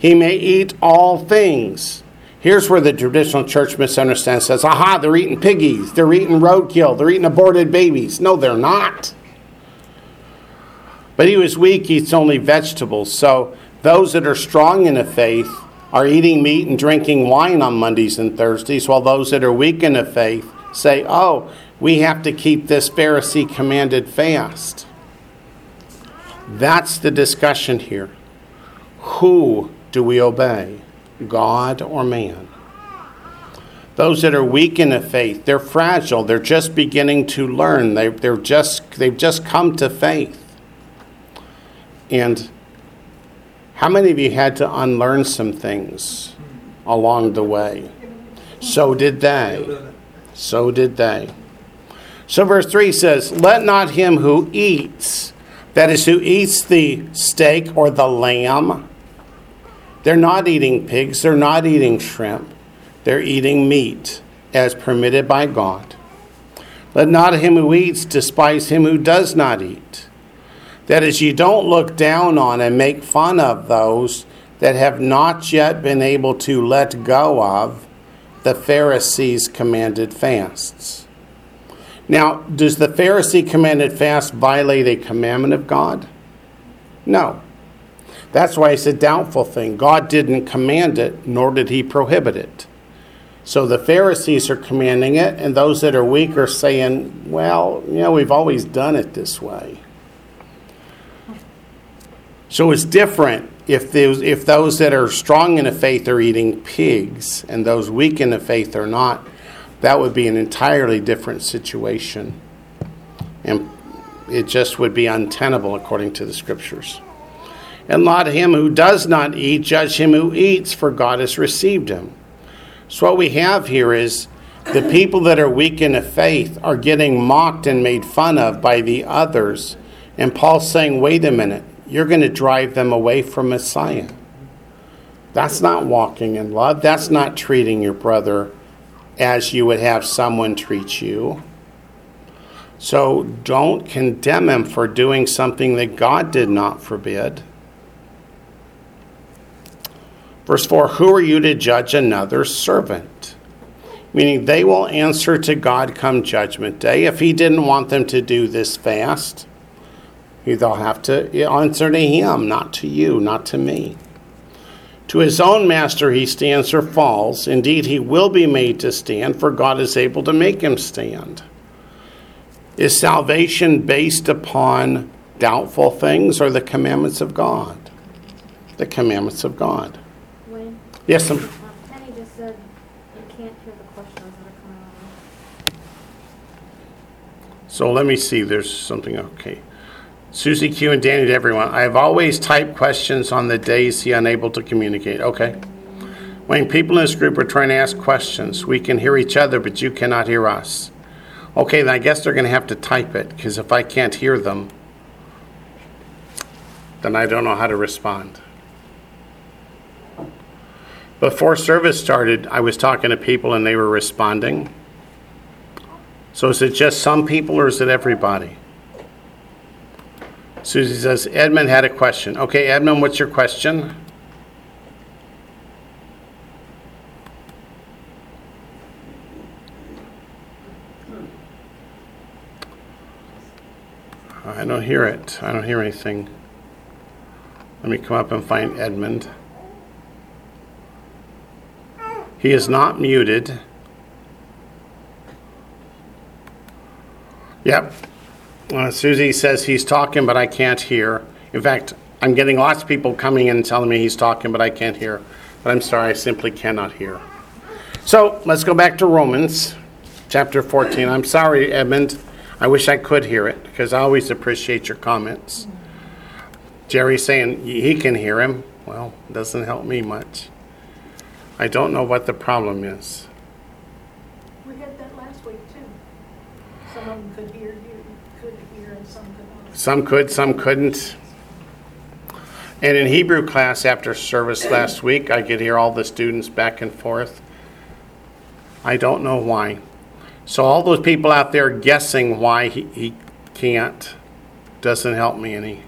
he may eat all things. Here's where the traditional church misunderstands says, aha, they're eating piggies, they're eating roadkill, they're eating aborted babies. No, they're not. But he was weak, eats only vegetables. So those that are strong in the faith are eating meat and drinking wine on Mondays and Thursdays, while those that are weak in the faith say, oh, we have to keep this Pharisee commanded fast. That's the discussion here. Who do we obey, God or man? Those that are weak in the faith, they're fragile. They're just beginning to learn. They, they're just, they've just come to faith. And how many of you had to unlearn some things along the way? So did they. So did they. So, verse 3 says, Let not him who eats, that is, who eats the steak or the lamb, they're not eating pigs, they're not eating shrimp, they're eating meat as permitted by God. Let not him who eats despise him who does not eat. That is, you don't look down on and make fun of those that have not yet been able to let go of the Pharisees' commanded fasts. Now, does the Pharisee commanded fast violate a commandment of God? No. That's why it's a doubtful thing. God didn't command it, nor did he prohibit it. So the Pharisees are commanding it, and those that are weak are saying, well, you know, we've always done it this way. So it's different if those, if those that are strong in the faith are eating pigs and those weak in the faith are not. That would be an entirely different situation. And it just would be untenable according to the scriptures. And let him who does not eat judge him who eats, for God has received him. So what we have here is the people that are weak in the faith are getting mocked and made fun of by the others. And Paul's saying, wait a minute, you're going to drive them away from Messiah. That's not walking in love. That's not treating your brother as you would have someone treat you. So don't condemn him for doing something that God did not forbid. Verse 4 Who are you to judge another servant? Meaning they will answer to God come judgment day. If he didn't want them to do this fast, they'll have to answer to him, not to you, not to me. To his own master he stands or falls. Indeed, he will be made to stand, for God is able to make him stand. Is salvation based upon doubtful things or the commandments of God? The commandments of God. Yes, um, Penny just said you can't hear the questions that are coming on. so let me see. There's something, okay. Susie Q and Danny to everyone. I have always typed questions on the days he unable to communicate. Okay. When people in this group are trying to ask questions, we can hear each other, but you cannot hear us. Okay, then I guess they're going to have to type it because if I can't hear them, then I don't know how to respond. Before service started, I was talking to people and they were responding. So is it just some people or is it everybody? Susie says, Edmund had a question. Okay, Edmund, what's your question? I don't hear it. I don't hear anything. Let me come up and find Edmund. He is not muted. Yep. Uh, Susie says he's talking, but I can't hear. In fact, I'm getting lots of people coming in and telling me he's talking, but I can't hear. But I'm sorry, I simply cannot hear. So let's go back to Romans chapter 14. I'm sorry, Edmund. I wish I could hear it because I always appreciate your comments. Jerry saying he can hear him. Well, doesn't help me much. I don't know what the problem is. We had that last week too. Some of them could hear, you could hear, and some could not. Some could, some couldn't. And in Hebrew class after service last week, I could hear all the students back and forth. I don't know why. So, all those people out there guessing why he, he can't doesn't help me any.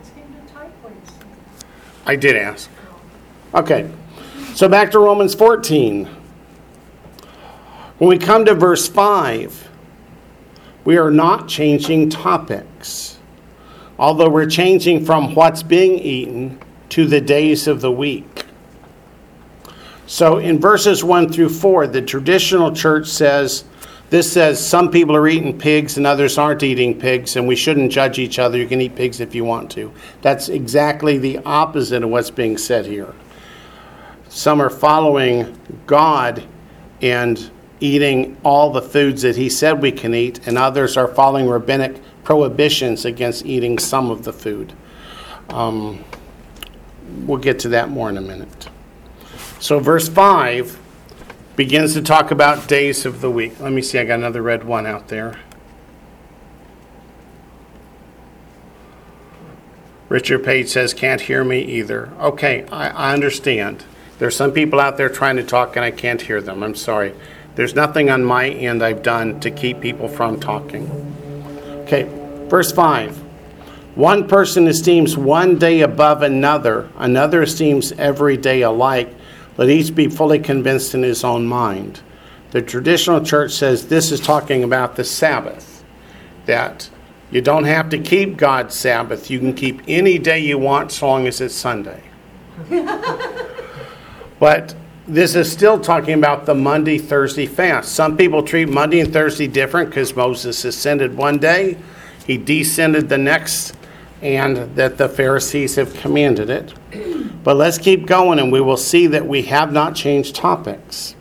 Ask him to type what he said. I did ask. Okay, so back to Romans 14. When we come to verse 5, we are not changing topics, although we're changing from what's being eaten to the days of the week. So in verses 1 through 4, the traditional church says, this says some people are eating pigs and others aren't eating pigs, and we shouldn't judge each other. You can eat pigs if you want to. That's exactly the opposite of what's being said here. Some are following God and eating all the foods that He said we can eat, and others are following rabbinic prohibitions against eating some of the food. Um, we'll get to that more in a minute. So, verse 5 begins to talk about days of the week. Let me see, I got another red one out there. Richard Page says, can't hear me either. Okay, I, I understand. There's some people out there trying to talk and I can't hear them. I'm sorry. There's nothing on my end I've done to keep people from talking. Okay, verse 5. One person esteems one day above another, another esteems every day alike. Let each be fully convinced in his own mind. The traditional church says this is talking about the Sabbath, that you don't have to keep God's Sabbath. You can keep any day you want so long as it's Sunday. but this is still talking about the Monday, Thursday fast. Some people treat Monday and Thursday different because Moses ascended one day, he descended the next, and that the Pharisees have commanded it. But let's keep going, and we will see that we have not changed topics.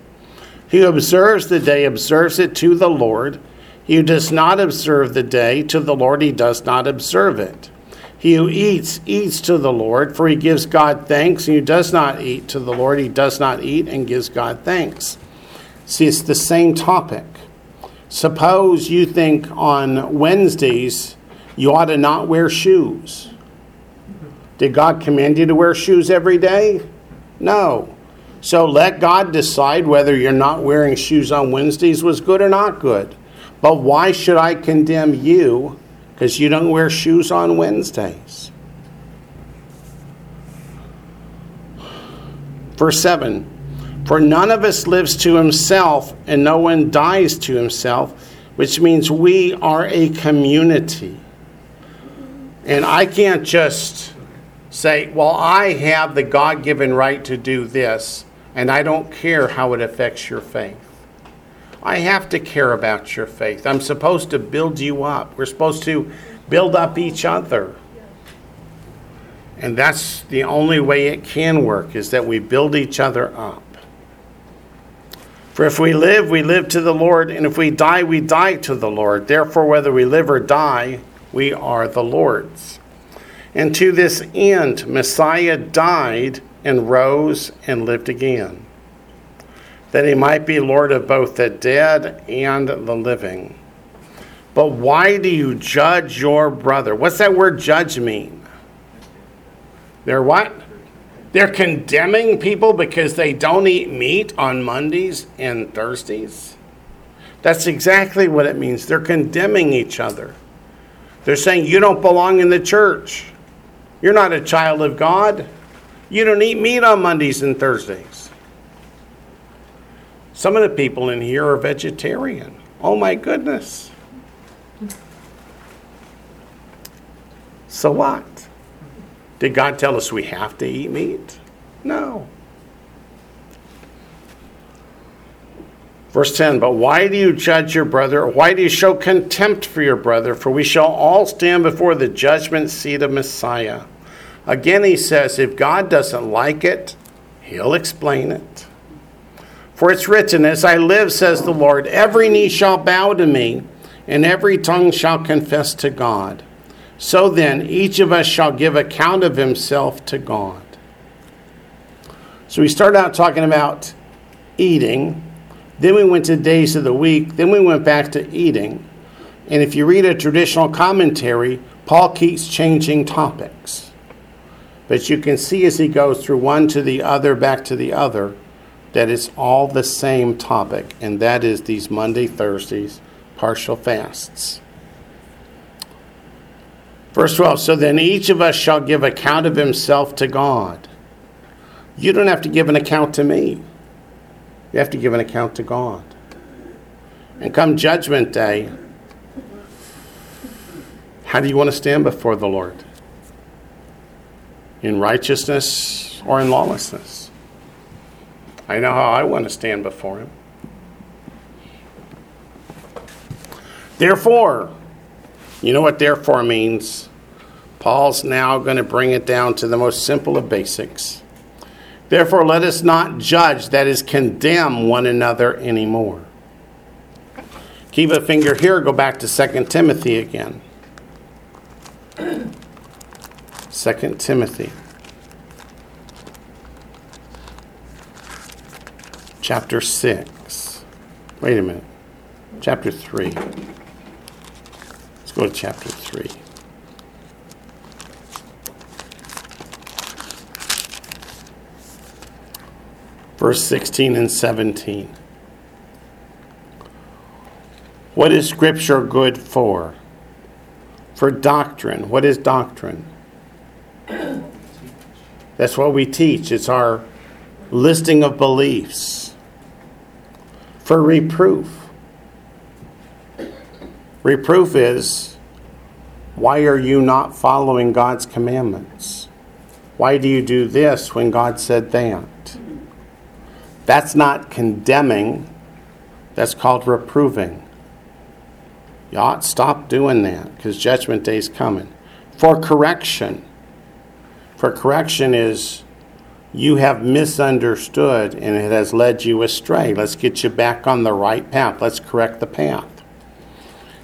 He who observes the day observes it to the Lord. He who does not observe the day to the Lord, he does not observe it. He who eats, eats to the Lord, for he gives God thanks. And who does not eat to the Lord, he does not eat and gives God thanks. See, it's the same topic. Suppose you think on Wednesdays you ought to not wear shoes. Did God command you to wear shoes every day? No. So let God decide whether you're not wearing shoes on Wednesdays was good or not good. But why should I condemn you because you don't wear shoes on Wednesdays? Verse 7 For none of us lives to himself, and no one dies to himself, which means we are a community. And I can't just say, Well, I have the God given right to do this, and I don't care how it affects your faith. I have to care about your faith. I'm supposed to build you up. We're supposed to build up each other. And that's the only way it can work is that we build each other up. For if we live, we live to the Lord, and if we die, we die to the Lord. Therefore, whether we live or die, we are the Lord's. And to this end, Messiah died and rose and lived again, that he might be Lord of both the dead and the living. But why do you judge your brother? What's that word judge mean? They're what? They're condemning people because they don't eat meat on Mondays and Thursdays. That's exactly what it means. They're condemning each other. They're saying you don't belong in the church. You're not a child of God. You don't eat meat on Mondays and Thursdays. Some of the people in here are vegetarian. Oh my goodness. So what? Did God tell us we have to eat meat? No. Verse 10 But why do you judge your brother? Why do you show contempt for your brother? For we shall all stand before the judgment seat of Messiah. Again, he says, if God doesn't like it, he'll explain it. For it's written, As I live, says the Lord, every knee shall bow to me, and every tongue shall confess to God. So then, each of us shall give account of himself to God. So we started out talking about eating. Then we went to days of the week. Then we went back to eating. And if you read a traditional commentary, Paul keeps changing topics. But you can see as he goes through one to the other, back to the other, that it's all the same topic, and that is these Monday, Thursdays, partial fasts. Verse 12 So then each of us shall give account of himself to God. You don't have to give an account to me, you have to give an account to God. And come Judgment Day, how do you want to stand before the Lord? In righteousness or in lawlessness? I know how I want to stand before Him. Therefore, you know what therefore means? Paul's now going to bring it down to the most simple of basics. Therefore, let us not judge, that is, condemn one another anymore. Keep a finger here, go back to 2 Timothy again. 2 Timothy. Chapter 6. Wait a minute. Chapter 3. Let's go to chapter 3. Verse 16 and 17. What is Scripture good for? For doctrine. What is doctrine? That's what we teach. It's our listing of beliefs. For reproof. Reproof is why are you not following God's commandments? Why do you do this when God said that? That's not condemning, that's called reproving. You ought to stop doing that because judgment day is coming. For correction. For correction is you have misunderstood and it has led you astray. Let's get you back on the right path. Let's correct the path.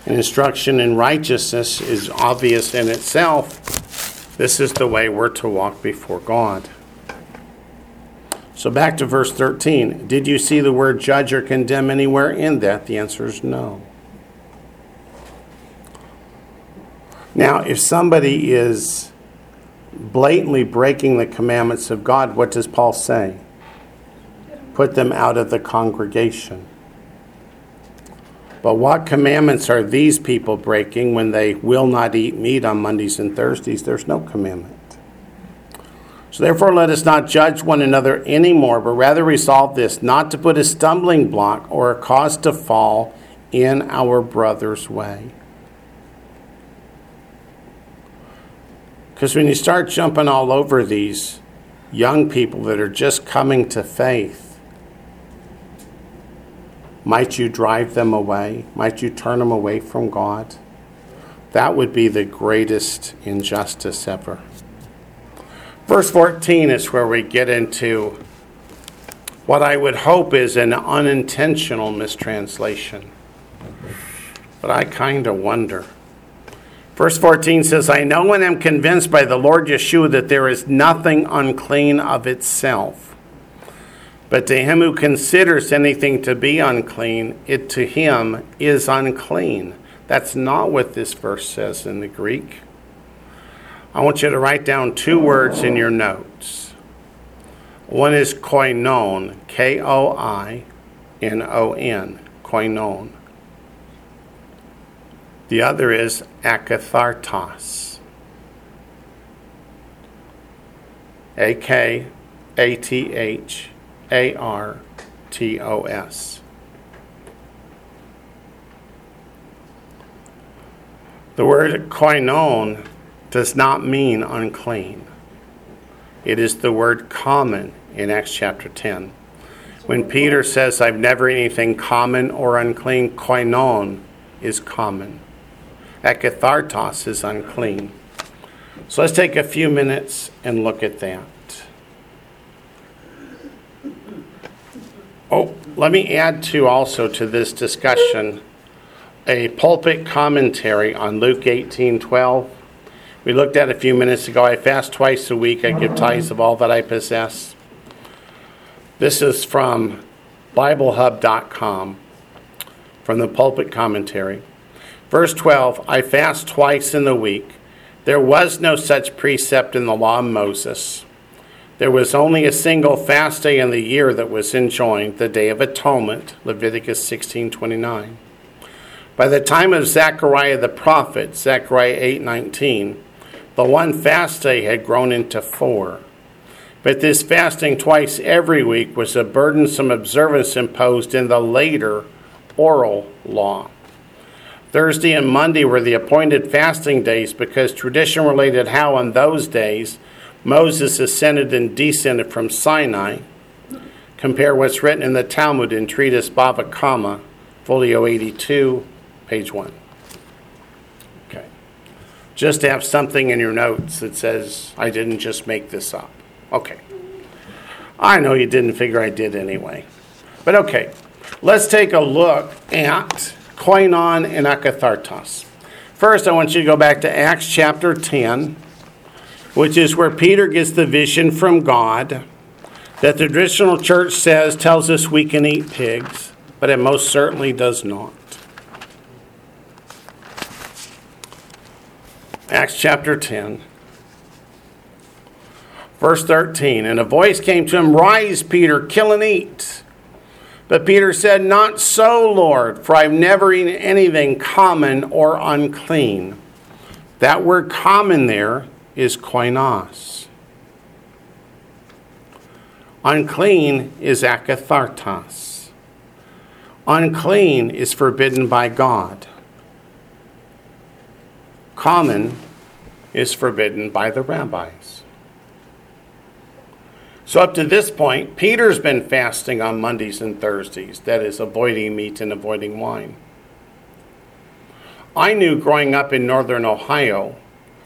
And instruction in righteousness is obvious in itself. This is the way we're to walk before God. So back to verse 13. Did you see the word judge or condemn anywhere in that? The answer is no. Now, if somebody is blatantly breaking the commandments of God, what does Paul say? Put them out of the congregation. But what commandments are these people breaking when they will not eat meat on Mondays and Thursdays? There's no commandment. So therefore, let us not judge one another anymore, but rather resolve this not to put a stumbling block or a cause to fall in our brother's way. Because when you start jumping all over these young people that are just coming to faith, might you drive them away? Might you turn them away from God? That would be the greatest injustice ever. Verse 14 is where we get into what I would hope is an unintentional mistranslation. But I kind of wonder. Verse 14 says, I know and am convinced by the Lord Yeshua that there is nothing unclean of itself. But to him who considers anything to be unclean, it to him is unclean. That's not what this verse says in the Greek. I want you to write down two words in your notes. One is koinon, K O I N O N, koinon. The other is akathartos. A K A T H A R T O S. The word koinon does not mean unclean. It is the word common in Acts chapter 10. When Peter says, I've never anything common or unclean, koinon is common. Akathartos is unclean. So let's take a few minutes and look at that. Oh, let me add to also to this discussion a pulpit commentary on Luke 18:12. We looked at a few minutes ago. I fast twice a week. I give tithes of all that I possess. This is from BibleHub.com, from the pulpit commentary. Verse 12 I fast twice in the week. There was no such precept in the law of Moses. There was only a single fast day in the year that was enjoined, the Day of Atonement, Leviticus 16:29. By the time of Zechariah the prophet, Zechariah 8:19, the one fast day had grown into four. But this fasting twice every week was a burdensome observance imposed in the later oral law. Thursday and Monday were the appointed fasting days because tradition related how on those days Moses ascended and descended from Sinai. Compare what's written in the Talmud in Treatise Bava Kama, folio 82, page 1. Just have something in your notes that says, I didn't just make this up. Okay. I know you didn't figure I did anyway. But okay, let's take a look at koinon and akathartos. First, I want you to go back to Acts chapter 10, which is where Peter gets the vision from God that the traditional church says tells us we can eat pigs, but it most certainly does not. Acts chapter 10, verse 13. And a voice came to him, Rise, Peter, kill and eat. But Peter said, Not so, Lord, for I've never eaten anything common or unclean. That word common there is koinos. Unclean is akathartos. Unclean is forbidden by God. Common is forbidden by the rabbis. So, up to this point, Peter's been fasting on Mondays and Thursdays, that is, avoiding meat and avoiding wine. I knew growing up in northern Ohio,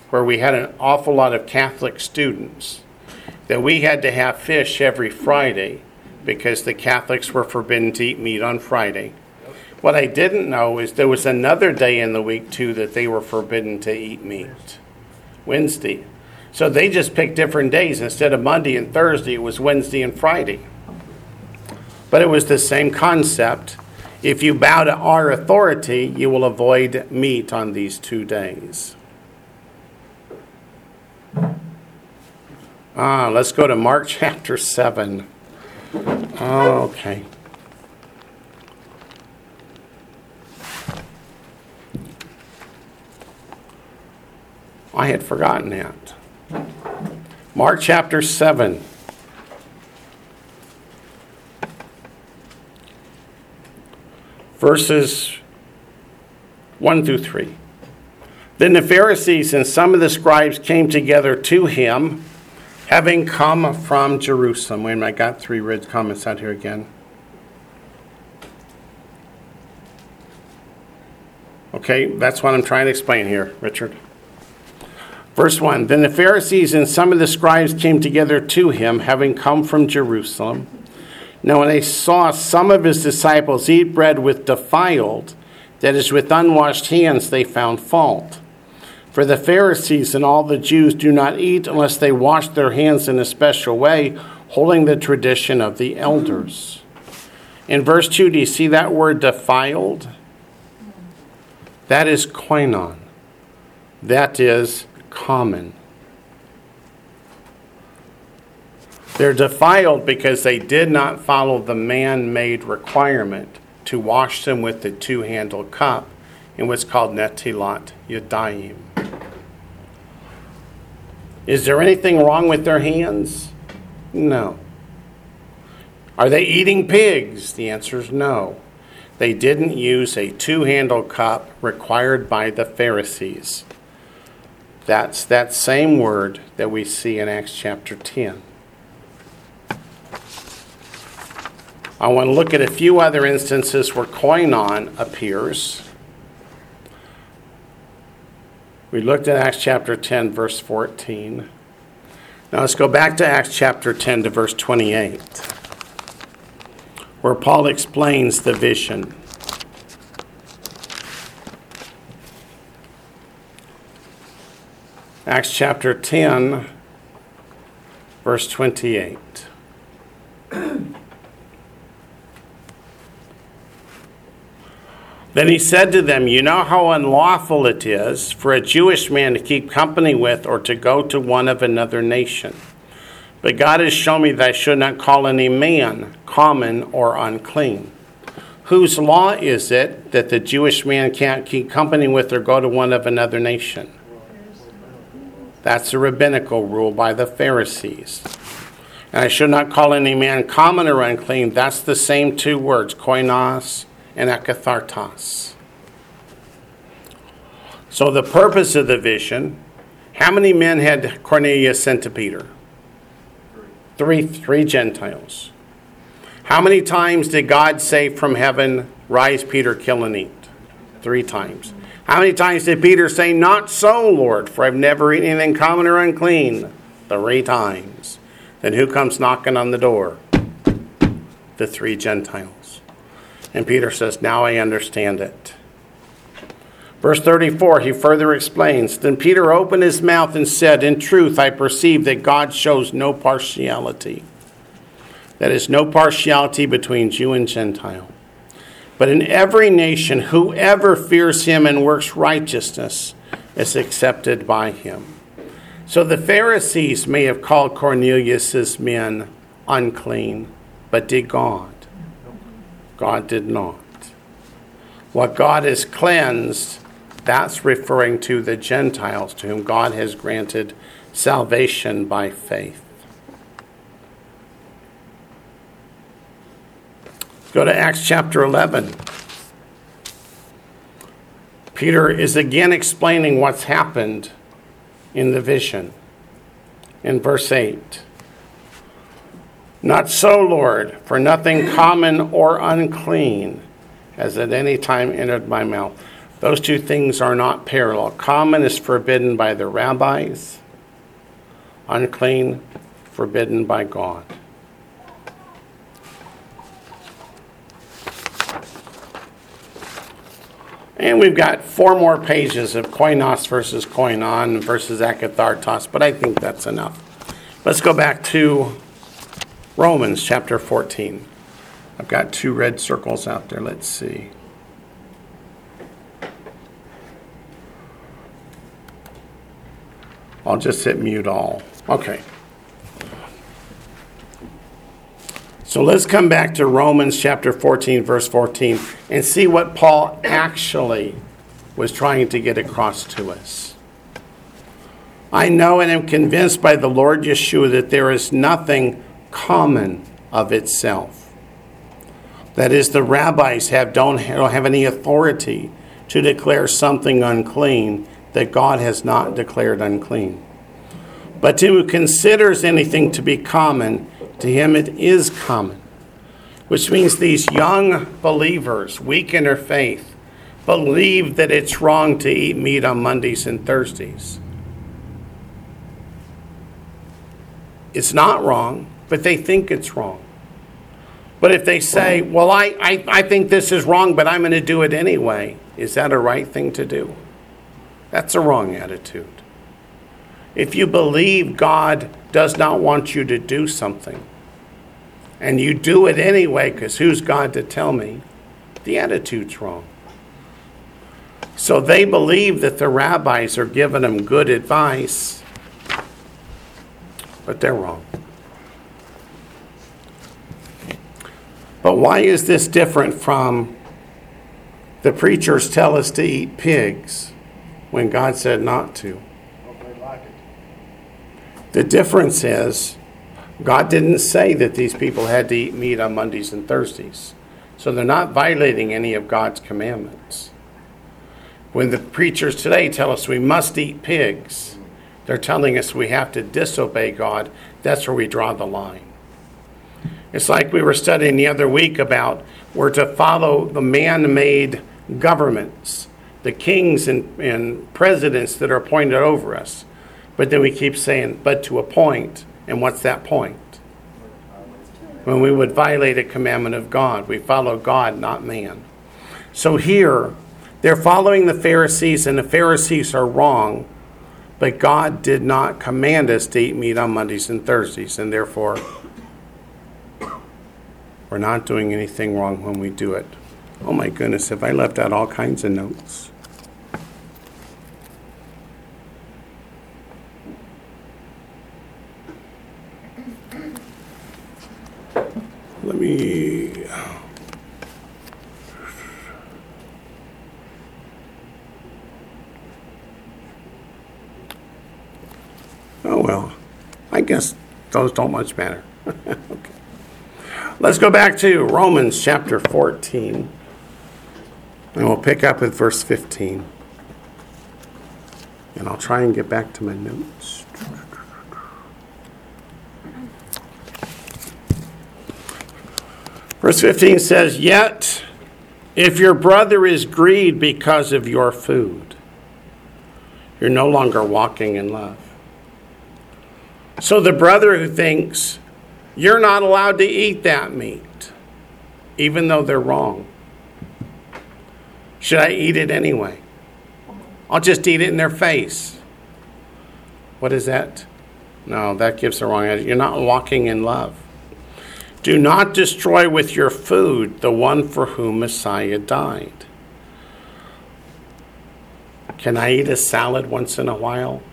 where we had an awful lot of Catholic students, that we had to have fish every Friday because the Catholics were forbidden to eat meat on Friday. What I didn't know is there was another day in the week, too, that they were forbidden to eat meat Wednesday. So they just picked different days. Instead of Monday and Thursday, it was Wednesday and Friday. But it was the same concept. If you bow to our authority, you will avoid meat on these two days. Ah, let's go to Mark chapter 7. Okay. I had forgotten that. Mark chapter 7. Verses 1 through 3. Then the Pharisees and some of the scribes came together to him, having come from Jerusalem. Wait a minute, I got three red comments out here again. Okay, that's what I'm trying to explain here, Richard. Verse 1 Then the Pharisees and some of the scribes came together to him, having come from Jerusalem. Now, when they saw some of his disciples eat bread with defiled, that is, with unwashed hands, they found fault. For the Pharisees and all the Jews do not eat unless they wash their hands in a special way, holding the tradition of the elders. In verse 2, do you see that word defiled? That is koinon. That is common. They're defiled because they did not follow the man made requirement to wash them with the two handled cup in what's called netilat yadayim. Is there anything wrong with their hands? No. Are they eating pigs? The answer is no. They didn't use a two handled cup required by the Pharisees. That's that same word that we see in Acts chapter 10. I want to look at a few other instances where koinon appears. We looked at Acts chapter 10, verse 14. Now let's go back to Acts chapter 10 to verse 28, where Paul explains the vision. Acts chapter 10, verse 28. Then he said to them, You know how unlawful it is for a Jewish man to keep company with or to go to one of another nation. But God has shown me that I should not call any man common or unclean. Whose law is it that the Jewish man can't keep company with or go to one of another nation? That's a rabbinical rule by the Pharisees. And I should not call any man common or unclean. That's the same two words, koinos and akathartos. So the purpose of the vision, how many men had Cornelius sent to Peter? Three, three Gentiles. How many times did God say from heaven, Rise, Peter, kill and eat? Three times. How many times did Peter say, Not so, Lord, for I've never eaten anything common or unclean? Three times. Then who comes knocking on the door? The three Gentiles. And Peter says, Now I understand it. Verse 34, he further explains Then Peter opened his mouth and said, In truth, I perceive that God shows no partiality. That is, no partiality between Jew and Gentile. But in every nation, whoever fears him and works righteousness is accepted by him. So the Pharisees may have called Cornelius's men unclean, but did God? God did not. What God has cleansed, that's referring to the Gentiles to whom God has granted salvation by faith. Go to Acts chapter 11. Peter is again explaining what's happened in the vision. In verse 8 Not so, Lord, for nothing common or unclean has at any time entered my mouth. Those two things are not parallel. Common is forbidden by the rabbis, unclean, forbidden by God. And we've got four more pages of koinos versus koinon versus akathartos, but I think that's enough. Let's go back to Romans chapter 14. I've got two red circles out there. Let's see. I'll just hit mute all. Okay. So let's come back to Romans chapter 14, verse 14, and see what Paul actually was trying to get across to us. I know and am convinced by the Lord Yeshua that there is nothing common of itself. That is, the rabbis have, don't, don't have any authority to declare something unclean that God has not declared unclean. But to who considers anything to be common, to him it is common. Which means these young believers, weak in their faith, believe that it's wrong to eat meat on Mondays and Thursdays. It's not wrong, but they think it's wrong. But if they say, well, I, I, I think this is wrong, but I'm going to do it anyway, is that a right thing to do? That's a wrong attitude. If you believe God does not want you to do something, and you do it anyway because who's God to tell me? The attitude's wrong. So they believe that the rabbis are giving them good advice, but they're wrong. But why is this different from the preachers tell us to eat pigs when God said not to? The difference is God didn't say that these people had to eat meat on Mondays and Thursdays. So they're not violating any of God's commandments. When the preachers today tell us we must eat pigs, they're telling us we have to disobey God. That's where we draw the line. It's like we were studying the other week about we're to follow the man made governments, the kings and, and presidents that are appointed over us. But then we keep saying, but to a point. And what's that point? When we would violate a commandment of God, we follow God, not man. So here, they're following the Pharisees, and the Pharisees are wrong, but God did not command us to eat meat on Mondays and Thursdays, and therefore, we're not doing anything wrong when we do it. Oh my goodness, have I left out all kinds of notes? Let me. Oh well, I guess those don't much matter. okay. Let's go back to Romans chapter 14, and we'll pick up with verse 15. And I'll try and get back to my notes. Verse 15 says, Yet if your brother is grieved because of your food, you're no longer walking in love. So the brother who thinks you're not allowed to eat that meat, even though they're wrong, should I eat it anyway? I'll just eat it in their face. What is that? No, that gives the wrong idea. You're not walking in love. Do not destroy with your food the one for whom Messiah died. Can I eat a salad once in a while?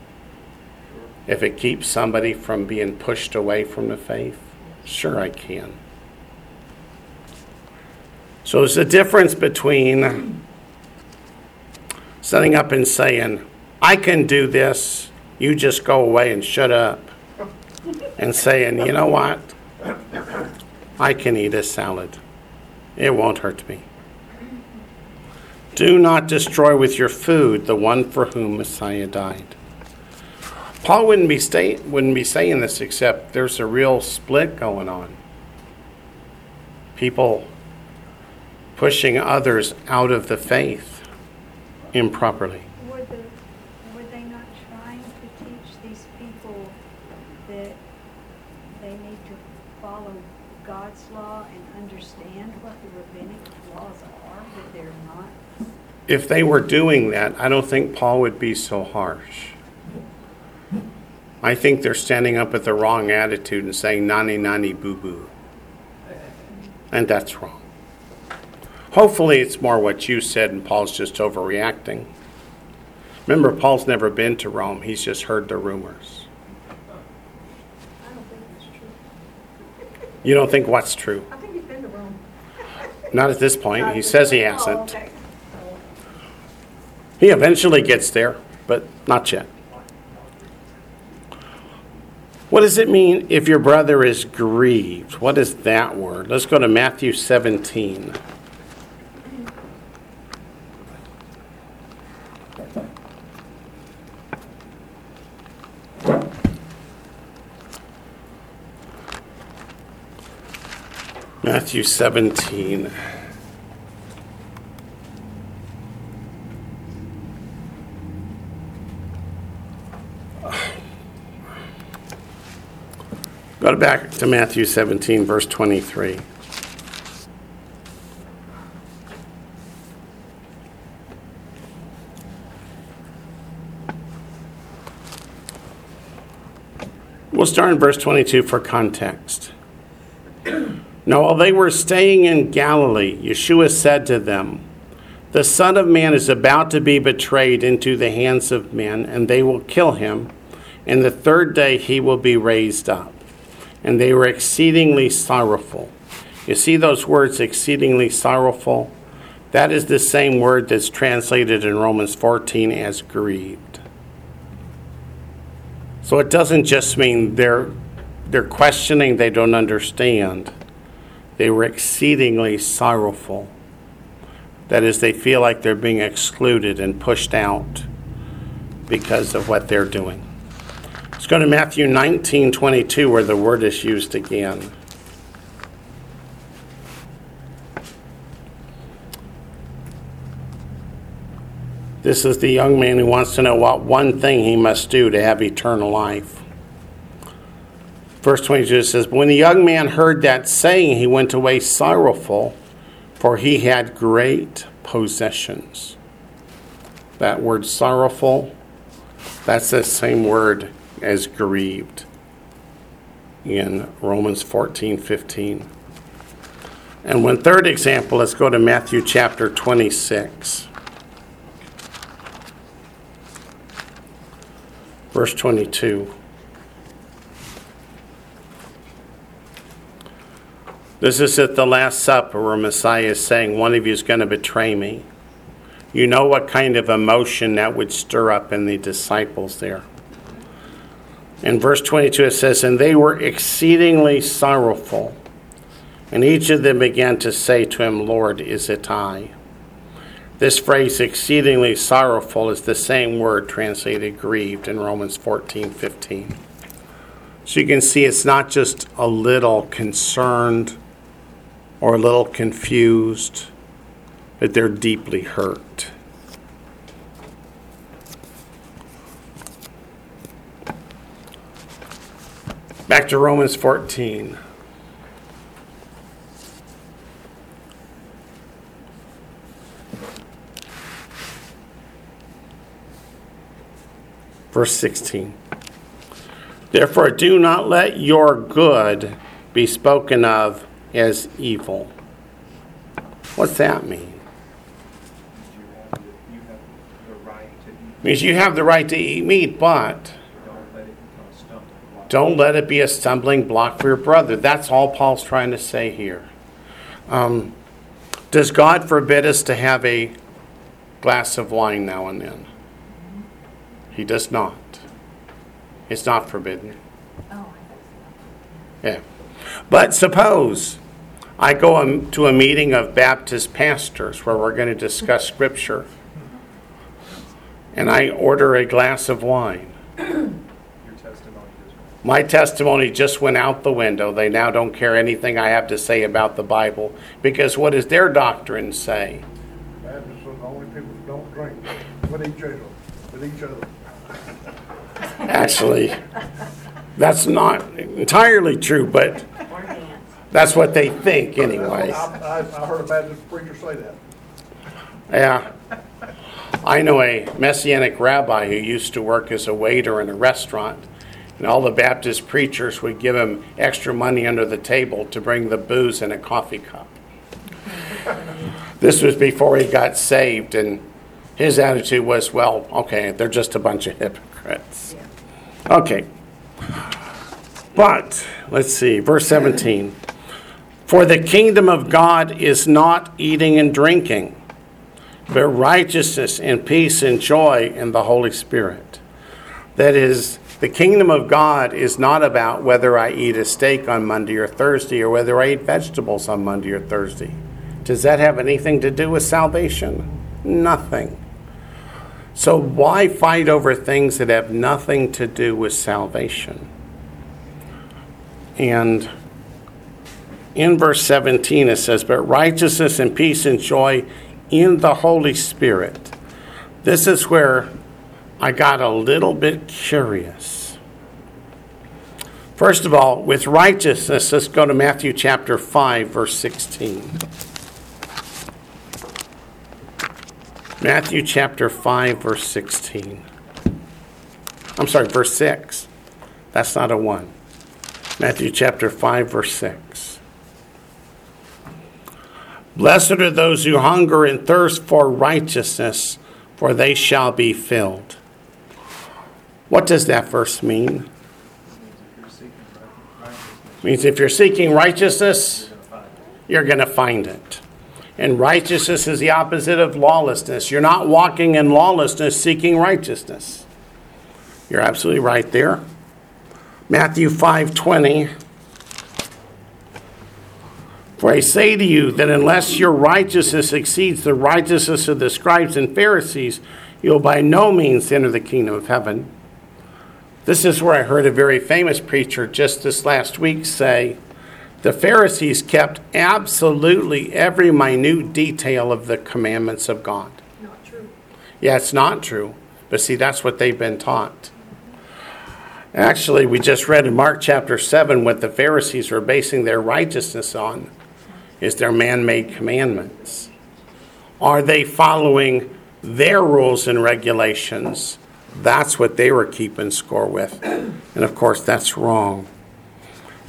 If it keeps somebody from being pushed away from the faith? Sure, I can. So there's a difference between setting up and saying, I can do this, you just go away and shut up, and saying, you know what? I can eat a salad. It won't hurt me. Do not destroy with your food the one for whom Messiah died. Paul wouldn't be, stay, wouldn't be saying this except there's a real split going on. People pushing others out of the faith improperly. Were, the, were they not trying to teach these people that they need to follow God's law and understand what the rabbinic laws are, that they're not? If they were doing that, I don't think Paul would be so harsh. I think they're standing up with the wrong attitude and saying nani nani boo boo. And that's wrong. Hopefully, it's more what you said, and Paul's just overreacting. Remember, Paul's never been to Rome, he's just heard the rumors. I don't think it's true. You don't think what's true? I think he's been to Rome. Not at this point. He says he Oh, hasn't. okay. He eventually gets there, but not yet. What does it mean if your brother is grieved? What is that word? Let's go to Matthew 17. Matthew 17. Go back to Matthew 17, verse 23. We'll start in verse 22 for context. Now, while they were staying in Galilee, Yeshua said to them, The Son of Man is about to be betrayed into the hands of men, and they will kill him, and the third day he will be raised up. And they were exceedingly sorrowful. You see those words, exceedingly sorrowful? That is the same word that's translated in Romans 14 as grieved. So it doesn't just mean they're, they're questioning, they don't understand. They were exceedingly sorrowful. That is, they feel like they're being excluded and pushed out because of what they're doing. Go to Matthew 19 22, where the word is used again. This is the young man who wants to know what one thing he must do to have eternal life. Verse 22 says, When the young man heard that saying, he went away sorrowful, for he had great possessions. That word sorrowful, that's the same word as grieved in Romans 14 15. And one third example, let's go to Matthew chapter 26. Verse 22. This is at the Last Supper where Messiah is saying, One of you is going to betray me. You know what kind of emotion that would stir up in the disciples there. In verse 22, it says, And they were exceedingly sorrowful. And each of them began to say to him, Lord, is it I? This phrase, exceedingly sorrowful, is the same word translated grieved in Romans 14 15. So you can see it's not just a little concerned or a little confused, but they're deeply hurt. Back to Romans 14. Verse 16. Therefore, do not let your good be spoken of as evil. What's that mean? You have, the- you have the right to eat, means you have the right to eat meat, but don't let it become a stumbling block. Don't let it be a stumbling block for your brother. That's all Paul's trying to say here. Um, does God forbid us to have a glass of wine now and then? He does not. It's not forbidden. Oh, I thought so. Yeah. But suppose I go to a meeting of Baptist pastors where we're going to discuss Scripture, and I order a glass of wine. Your testimony is My testimony just went out the window. They now don't care anything I have to say about the Bible because what does their doctrine say? Baptists are the only people that don't drink with each other, with each other. Actually, that's not entirely true, but that's what they think anyway. I, I, I heard a Baptist preacher say that. Yeah. I know a Messianic rabbi who used to work as a waiter in a restaurant, and all the Baptist preachers would give him extra money under the table to bring the booze in a coffee cup. This was before he got saved, and his attitude was, well, okay, they're just a bunch of hypocrites. Okay. But, let's see, verse 17. For the kingdom of God is not eating and drinking but righteousness and peace and joy in the Holy Spirit. That is, the kingdom of God is not about whether I eat a steak on Monday or Thursday or whether I eat vegetables on Monday or Thursday. Does that have anything to do with salvation? Nothing. So, why fight over things that have nothing to do with salvation? And in verse 17 it says, But righteousness and peace and joy in the Holy Spirit. This is where I got a little bit curious. First of all, with righteousness, let's go to Matthew chapter 5, verse 16. Matthew chapter 5, verse 16. I'm sorry, verse 6. That's not a 1. Matthew chapter 5, verse 6. Blessed are those who hunger and thirst for righteousness, for they shall be filled. What does that verse mean? It means if you're seeking righteousness, you're going to find it. And righteousness is the opposite of lawlessness. You're not walking in lawlessness seeking righteousness. You're absolutely right there. Matthew 5:20 For I say to you that unless your righteousness exceeds the righteousness of the scribes and Pharisees, you'll by no means enter the kingdom of heaven. This is where I heard a very famous preacher just this last week say the Pharisees kept absolutely every minute detail of the commandments of God. Not true. Yeah, it's not true. But see, that's what they've been taught. Actually, we just read in Mark chapter 7 what the Pharisees were basing their righteousness on is their man made commandments. Are they following their rules and regulations? That's what they were keeping score with. And of course, that's wrong.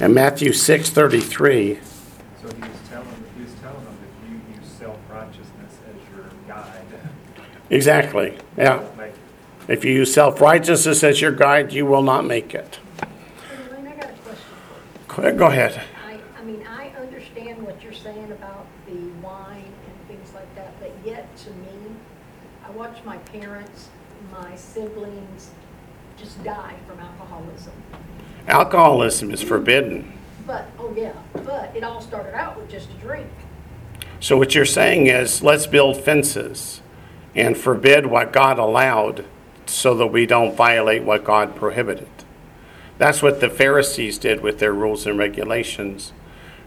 And Matthew 6:33 So he was telling, he was telling them if you use self-righteousness as your guide, Exactly. you Yeah. won't make it. If you use self-righteousness as your guide, you will not make it. Elaine, I got a question Go Go ahead. you. I, I mean, I understand what you're saying about the wine and things like that, but yet to me, I watch my parents, my siblings just die from alcoholism. Alcoholism is forbidden. But, oh yeah, but it all started out with just a drink. So what you're saying is let's build fences and forbid what God allowed so that we don't violate what God prohibited. That's what the Pharisees did with their rules and regulations.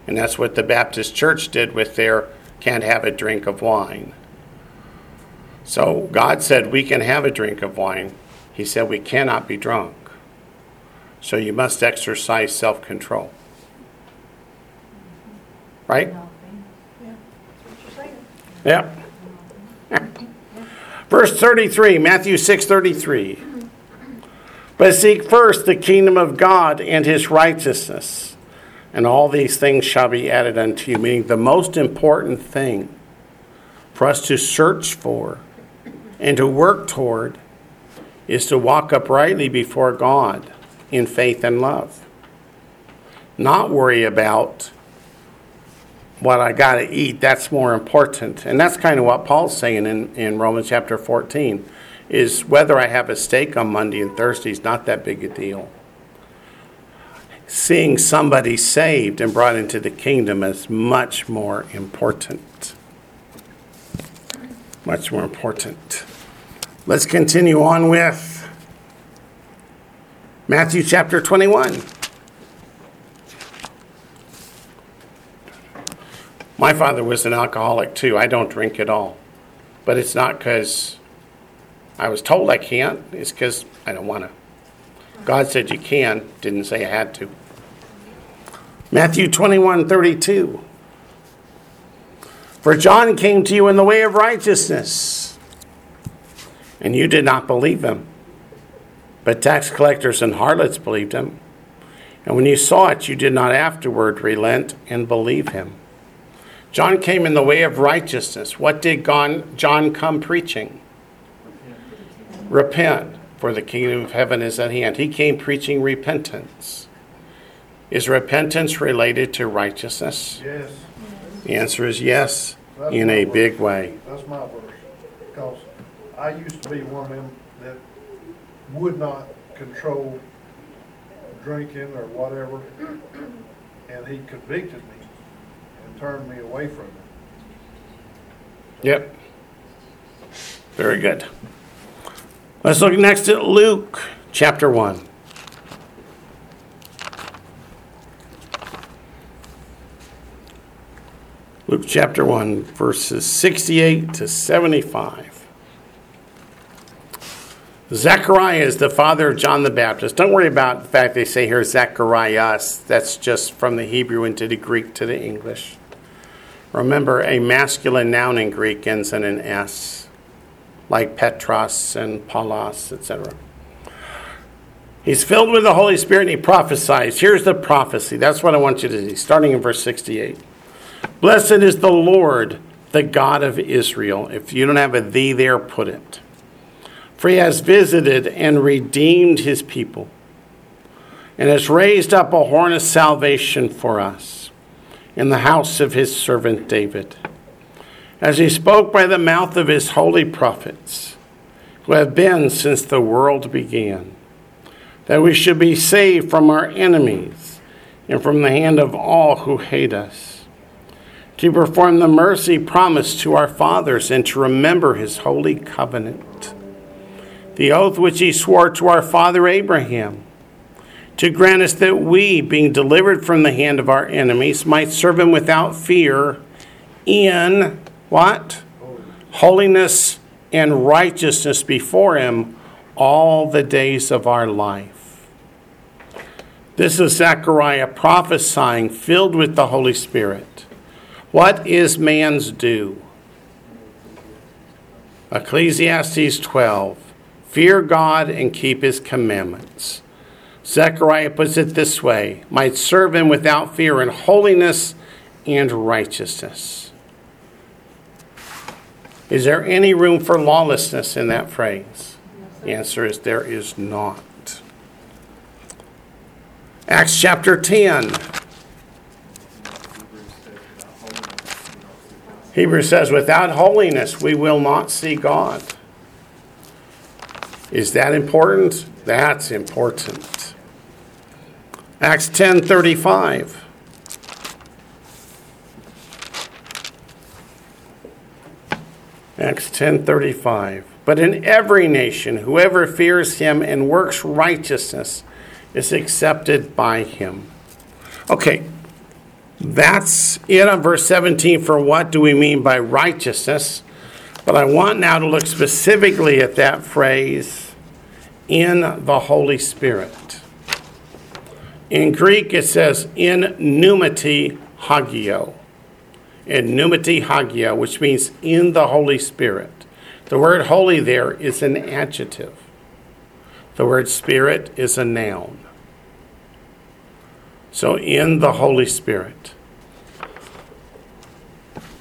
And that's what the Baptist church did with their can't have a drink of wine. So God said we can have a drink of wine. He said we cannot be drunk. So you must exercise self control. Right? Yep. Verse 33, Matthew 6 33. But seek first the kingdom of God and his righteousness, and all these things shall be added unto you. Meaning, the most important thing for us to search for and to work toward is to walk uprightly before God in faith and love. Not worry about what I got to eat, that's more important. And that's kind of what Paul's saying in, in Romans chapter 14 is whether I have a steak on Monday and Thursday is not that big a deal. Seeing somebody saved and brought into the kingdom is much more important. Much more important. Let's continue on with Matthew chapter 21. My father was an alcoholic too. I don't drink at all. But it's not because I was told I can't, it's because I don't want to. God said you can, didn't say I had to. Matthew 21 32. For John came to you in the way of righteousness, and you did not believe him. But tax collectors and harlots believed him. And when you saw it, you did not afterward relent and believe him. John came in the way of righteousness. What did John come preaching? Repent, for the kingdom of heaven is at hand. He came preaching repentance. Is repentance related to righteousness? Yes, The answer is yes, in a big way. that's my verse. Because I used to be one of them that would not control drinking or whatever. And he convicted me and turned me away from it. Yep. Very good. Let's look next at Luke chapter 1. Luke chapter 1, verses 68 to 75. Zechariah is the father of John the Baptist. Don't worry about the fact they say here Zacharias. That's just from the Hebrew into the Greek to the English. Remember, a masculine noun in Greek ends in an S, like Petros and Paulos, etc. He's filled with the Holy Spirit and he prophesies. Here's the prophecy. That's what I want you to see, starting in verse 68. Blessed is the Lord, the God of Israel. If you don't have a thee there, put it. For he has visited and redeemed his people, and has raised up a horn of salvation for us in the house of his servant David, as he spoke by the mouth of his holy prophets, who have been since the world began, that we should be saved from our enemies and from the hand of all who hate us to perform the mercy promised to our fathers and to remember his holy covenant. The oath which he swore to our father Abraham, to grant us that we, being delivered from the hand of our enemies, might serve him without fear in what? Holiness and righteousness before him all the days of our life. This is Zechariah prophesying, filled with the Holy Spirit. What is man's due? Ecclesiastes 12 Fear God and keep his commandments. Zechariah puts it this way might serve him without fear in holiness and righteousness. Is there any room for lawlessness in that phrase? The answer is there is not. Acts chapter 10. Hebrews says, without holiness, we will not see God. Is that important? That's important. Acts 10 35. Acts 10:35 But in every nation whoever fears him and works righteousness is accepted by him. Okay. That's it on verse 17 for what do we mean by righteousness? But I want now to look specifically at that phrase in the Holy Spirit. In Greek it says in pneumati hagio In pneumati hagia, which means in the Holy Spirit. The word holy there is an adjective. The word spirit is a noun. So in the Holy Spirit.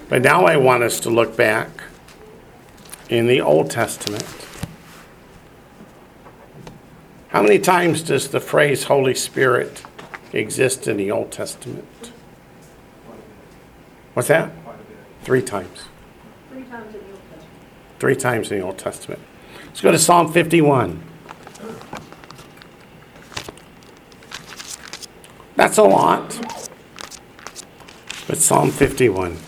But now I want us to look back in the Old Testament. How many times does the phrase Holy Spirit exist in the Old Testament? What's that? Quite a bit. Three times. Three times in the Old Testament. Three times in the Old Testament. Let's go to Psalm 51. That's a lot. But Psalm 51.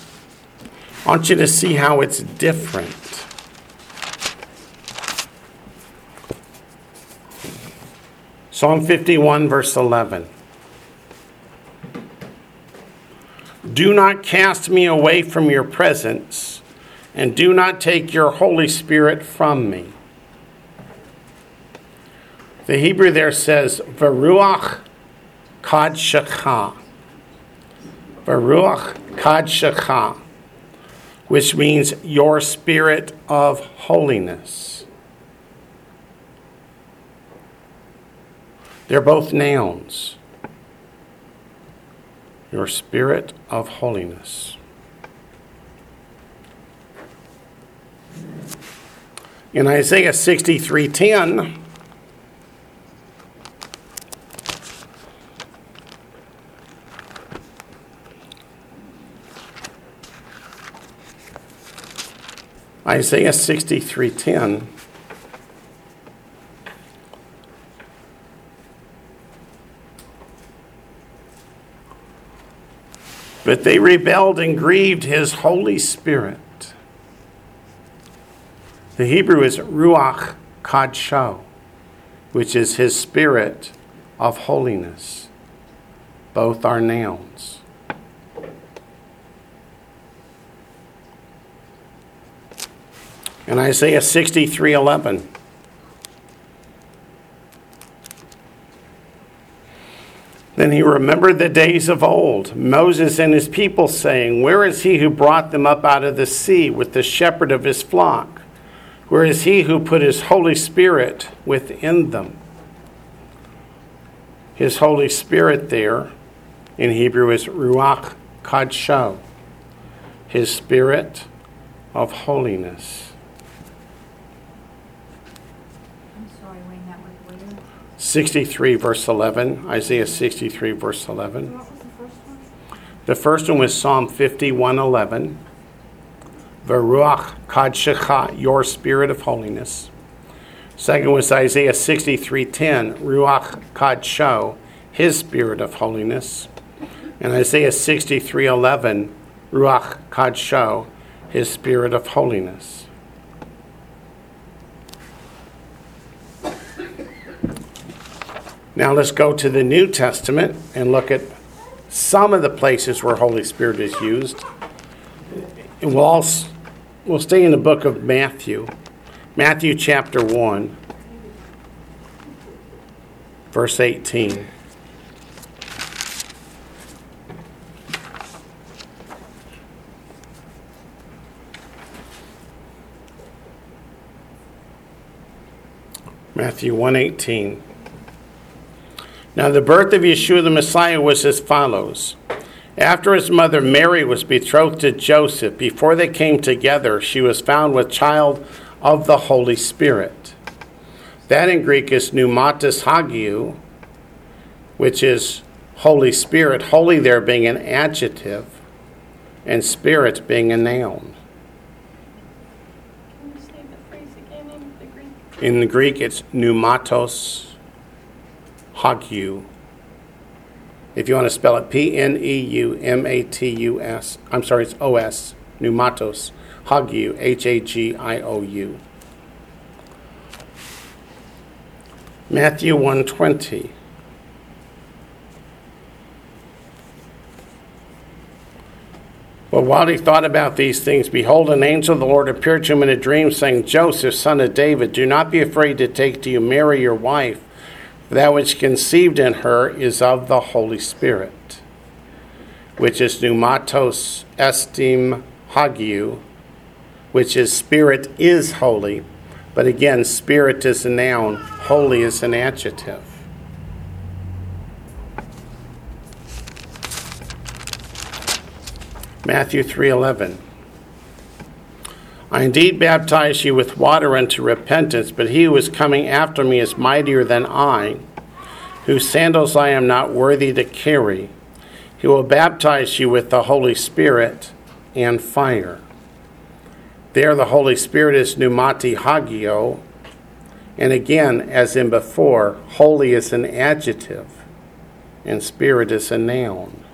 I want you to see how it's different. Psalm 51, verse 11. Do not cast me away from your presence, and do not take your Holy Spirit from me. The Hebrew there says, Veruach Kadshacha. Veruach Kadshacha, which means your spirit of holiness. They're both nouns. Your spirit of holiness. In Isaiah 63:10, Isaiah 63:10 But they rebelled and grieved his Holy Spirit. The Hebrew is Ruach Kadsho, which is his spirit of holiness. Both are nouns. In Isaiah 63:11, Then he remembered the days of old, Moses and his people, saying, Where is he who brought them up out of the sea with the shepherd of his flock? Where is he who put his Holy Spirit within them? His Holy Spirit there in Hebrew is Ruach Kadsho, his spirit of holiness. I'm sorry, Wayne, that was weird. 63 verse 11, Isaiah 63 verse 11. The first one? Was Psalm 51:11. Veruach Kadshecha, your spirit of holiness. Second was Isaiah 63:10, Ruach Kadsho, his spirit of holiness. And Isaiah 63:11, Ruach Kadsho, his spirit of holiness. Now let's go to the New Testament and look at some of the places where Holy Spirit is used. And we'll, we'll stay in the book of Matthew, Matthew chapter 1, verse 18. Matthew 118. Now the birth of Yeshua the Messiah was as follows. After his mother Mary was betrothed to Joseph, before they came together, she was found with child of the Holy Spirit. That in Greek is pneumatis hagiou, which is Holy Spirit, holy there being an adjective, and spirit being a noun. Can you say the phrase again in the Greek? In the Greek, it's pneumatos hagiou. If you want to spell it, P N E U M A T U S. I'm sorry, it's O S. Pneumatos hagiou, H A G I O U. Matthew 120. But while he thought about these things, behold, an angel of the Lord appeared to him in a dream, saying, Joseph, son of David, do not be afraid to take to you Mary, your wife, that which conceived in her is of the Holy Spirit, which is pneumatos estin hagiou, which is spirit is holy. But again, spirit is a noun, holy is an adjective. Matthew 3:11 I indeed baptize you with water unto repentance, but he who is coming after me is mightier than I, whose sandals I am not worthy to carry. He will baptize you with the Holy Spirit and fire. There, the Holy Spirit is pneumati hagio, and again, as in before, holy is an adjective, and spirit is a noun.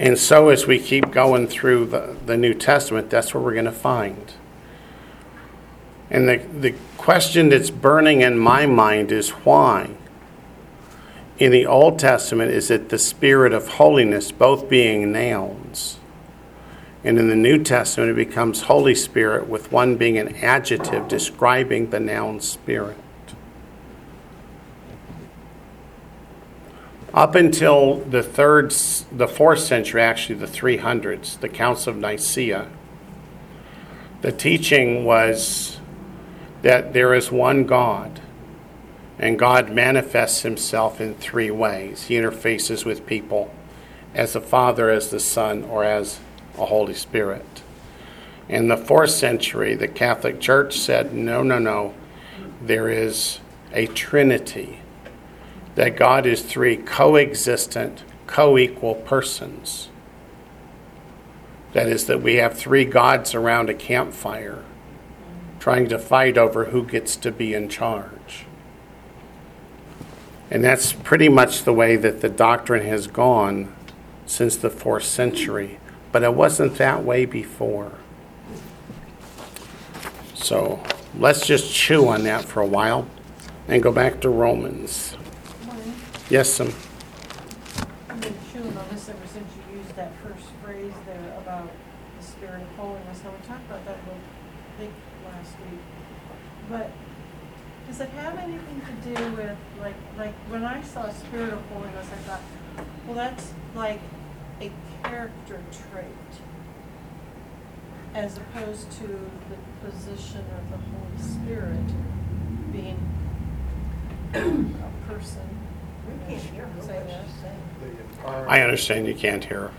And so, as we keep going through the, the New Testament, that's what we're going to find. And the, the question that's burning in my mind is why? In the Old Testament, is it the Spirit of holiness, both being nouns? And in the New Testament, it becomes Holy Spirit, with one being an adjective describing the noun Spirit. Up until the third, the fourth century, actually the 300s, the Council of Nicaea, the teaching was that there is one God, and God manifests himself in three ways. He interfaces with people as the Father, as the Son, or as a Holy Spirit. In the fourth century, the Catholic Church said, no, no, no, there is a Trinity that God is three coexistent, co equal persons. That is, that we have three gods around a campfire trying to fight over who gets to be in charge. And that's pretty much the way that the doctrine has gone since the fourth century. But it wasn't that way before. So let's just chew on that for a while and go back to Romans. Yes. I've been chewing on this ever since you used that first phrase there about the spirit of holiness. Now, we talked about that a little, think, last week. But does it have anything to do with, like, like, when I saw spirit of holiness, I thought, well, that's like a character trait as opposed to the position of the Holy Spirit being a person. I understand you can't hear.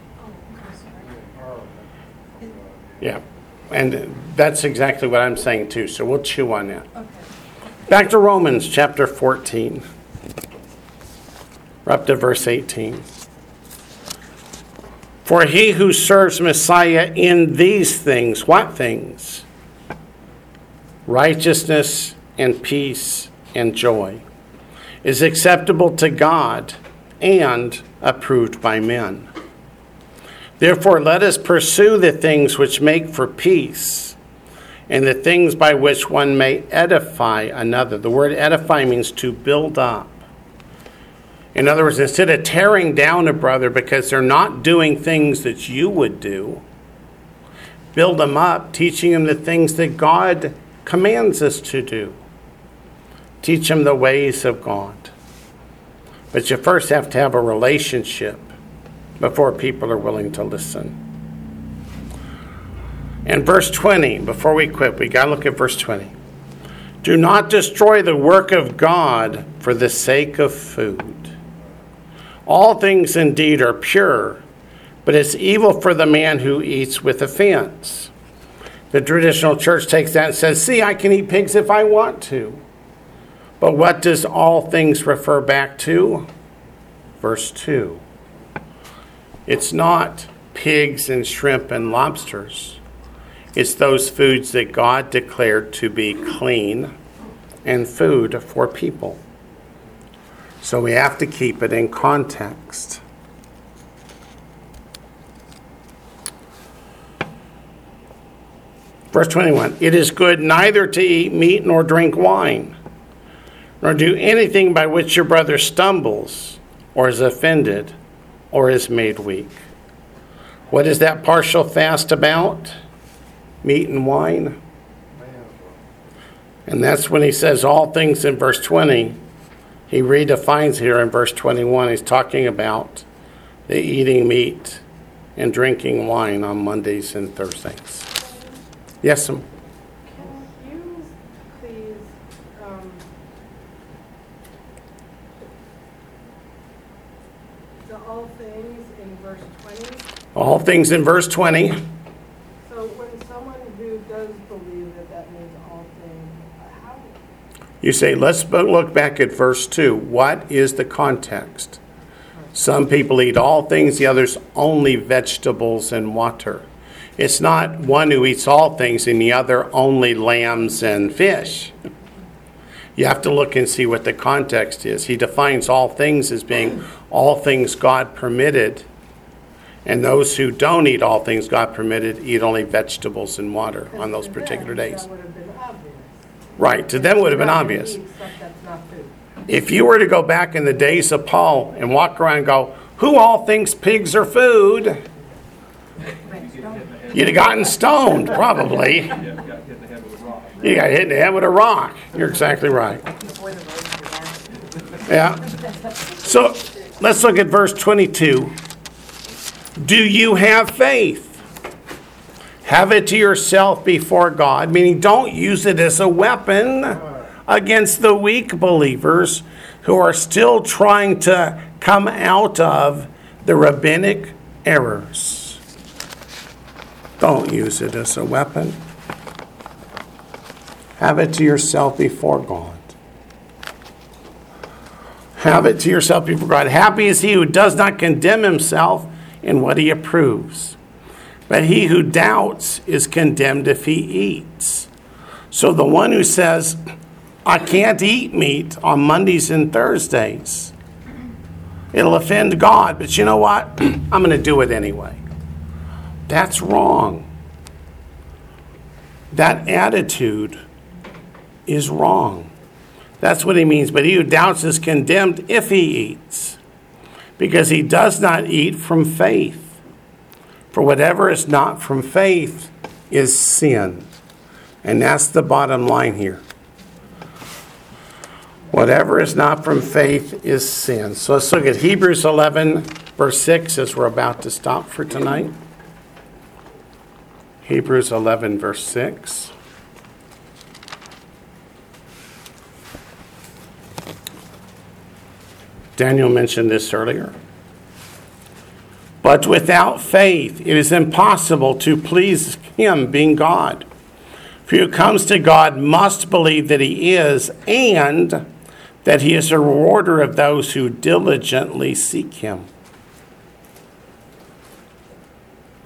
Yeah. And that's exactly what I'm saying too. So we'll chew on that. Back to Romans chapter 14. We're up to verse 18. For he who serves Messiah in these things, what things? Righteousness and peace and joy, is acceptable to God and approved by men. Therefore, let us pursue the things which make for peace and the things by which one may edify another. The word edify means to build up. In other words, instead of tearing down a brother because they're not doing things that you would do, build them up, teaching them the things that God commands us to do. Teach them the ways of God. But you first have to have a relationship before people are willing to listen. And verse 20, before we quit, we got to look at verse 20. Do not destroy the work of God for the sake of food. All things indeed are pure, but it's evil for the man who eats with offense. The traditional church takes that and says, See, I can eat pigs if I want to. But what does all things refer back to? Verse 2. It's not pigs and shrimp and lobsters. It's those foods that God declared to be clean and food for people. So we have to keep it in context. Verse 21 It is good neither to eat meat nor drink wine, nor do anything by which your brother stumbles, or is offended, or is made weak. What is that partial fast about? Meat and wine. And that's when he says all things in verse 20. He redefines here in verse 21. He's talking about the eating meat and drinking wine on Mondays and Thursdays. Yes, ma'am. Can you please, um, the all things in verse twenty? All things in verse 20. So when someone who does believe that that means all things, how, You say, let's look back at verse 2. What is the context? Some people eat all things, the others only vegetables and water. It's not one who eats all things and the other only lambs and fish. You have to look and see what the context is. He defines all things as being all things God permitted, and those who don't eat all things God permitted eat only vegetables and water on those to particular them, days. That would have been obvious. Right, to them would have been obvious. eat stuff that's not food. If you were to go back in the days of Paul and walk around and go, Who all thinks pigs are food? You'd have gotten stoned, probably. Yeah, got hit in the head with a rock. You got hit in the head with a rock. You're exactly right. Before the road began. Yeah. So let's look at verse 22. Do you have faith? Have it to yourself before God, meaning don't use it as a weapon against the weak believers who are still trying to come out of the rabbinic errors. Don't use it as a weapon. Have it to yourself before God. Have it to yourself before God. Happy is he who does not condemn himself in what he approves. But he who doubts is condemned if he eats. So the one who says, I can't eat meat on Mondays and Thursdays, it'll offend God, but you know what? I'm going to do it anyway. That's wrong. That attitude is wrong. That's what he means. But he who doubts is condemned if he eats, because he does not eat from faith. For whatever is not from faith is sin. And that's the bottom line here. Whatever is not from faith is sin. So let's look at Hebrews 11, verse 6, as we're about to stop for tonight. Hebrews 11, verse 6. Daniel mentioned this earlier. But without faith, it is impossible to please Him, being God. For who comes to God must believe that He is, and that He is a rewarder of those who diligently seek Him.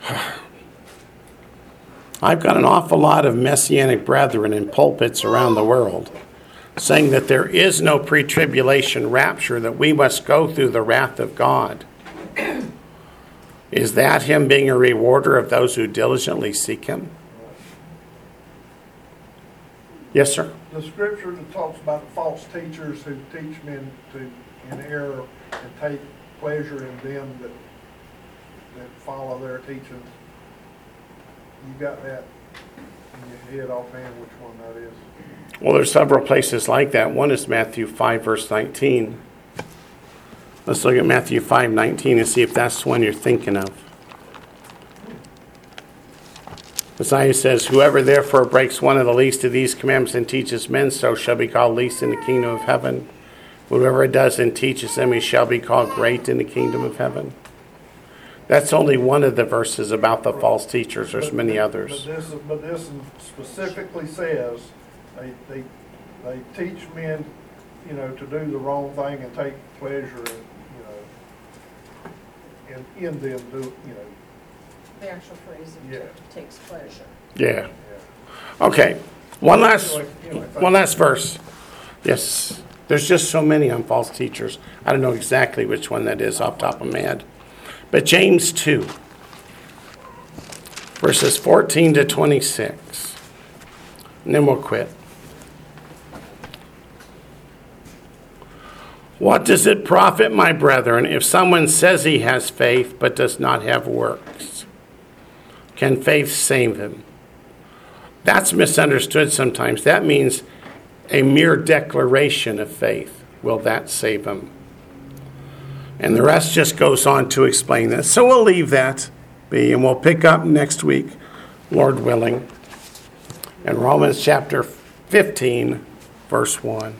I've got an awful lot of messianic brethren in pulpits around the world saying that there is no pre tribulation rapture, that we must go through the wrath of God. Is that him being a rewarder of those who diligently seek him? Yes, sir. The scripture that talks about false teachers who teach men to, in error and take pleasure in them that, that follow their teachings. You got that in your head offhand, which one that is? Well, there's several places like that. One is Matthew 5, verse 19. Let's look at Matthew 5, 19 and see if that's the one you're thinking of. Messiah says, Whoever therefore breaks one of the least of these commandments and teaches men so shall be called least in the kingdom of heaven. Whoever does and teaches them, he shall be called great in the kingdom of heaven. That's only one of the verses about the false teachers. There's many others. But this, but this specifically says, they, they, they teach men, you know, to do the wrong thing and take pleasure in, you know, in, in them do, you know, The actual phrase Yeah. it takes pleasure. Yeah. yeah. Okay. One last, Anyway, anyway, one last verse. Yes. There's just so many on false teachers. I don't know exactly which one that is off the top of my head. But James 2, verses 14 to 26. And then we'll quit. What does it profit, my brethren, if someone says he has faith but does not have works? Can faith save him? That's misunderstood sometimes. That means a mere declaration of faith. Will that save him? And the rest just goes on to explain this. So we'll leave that be and we'll pick up next week, Lord willing, in Romans chapter 15, verse 1.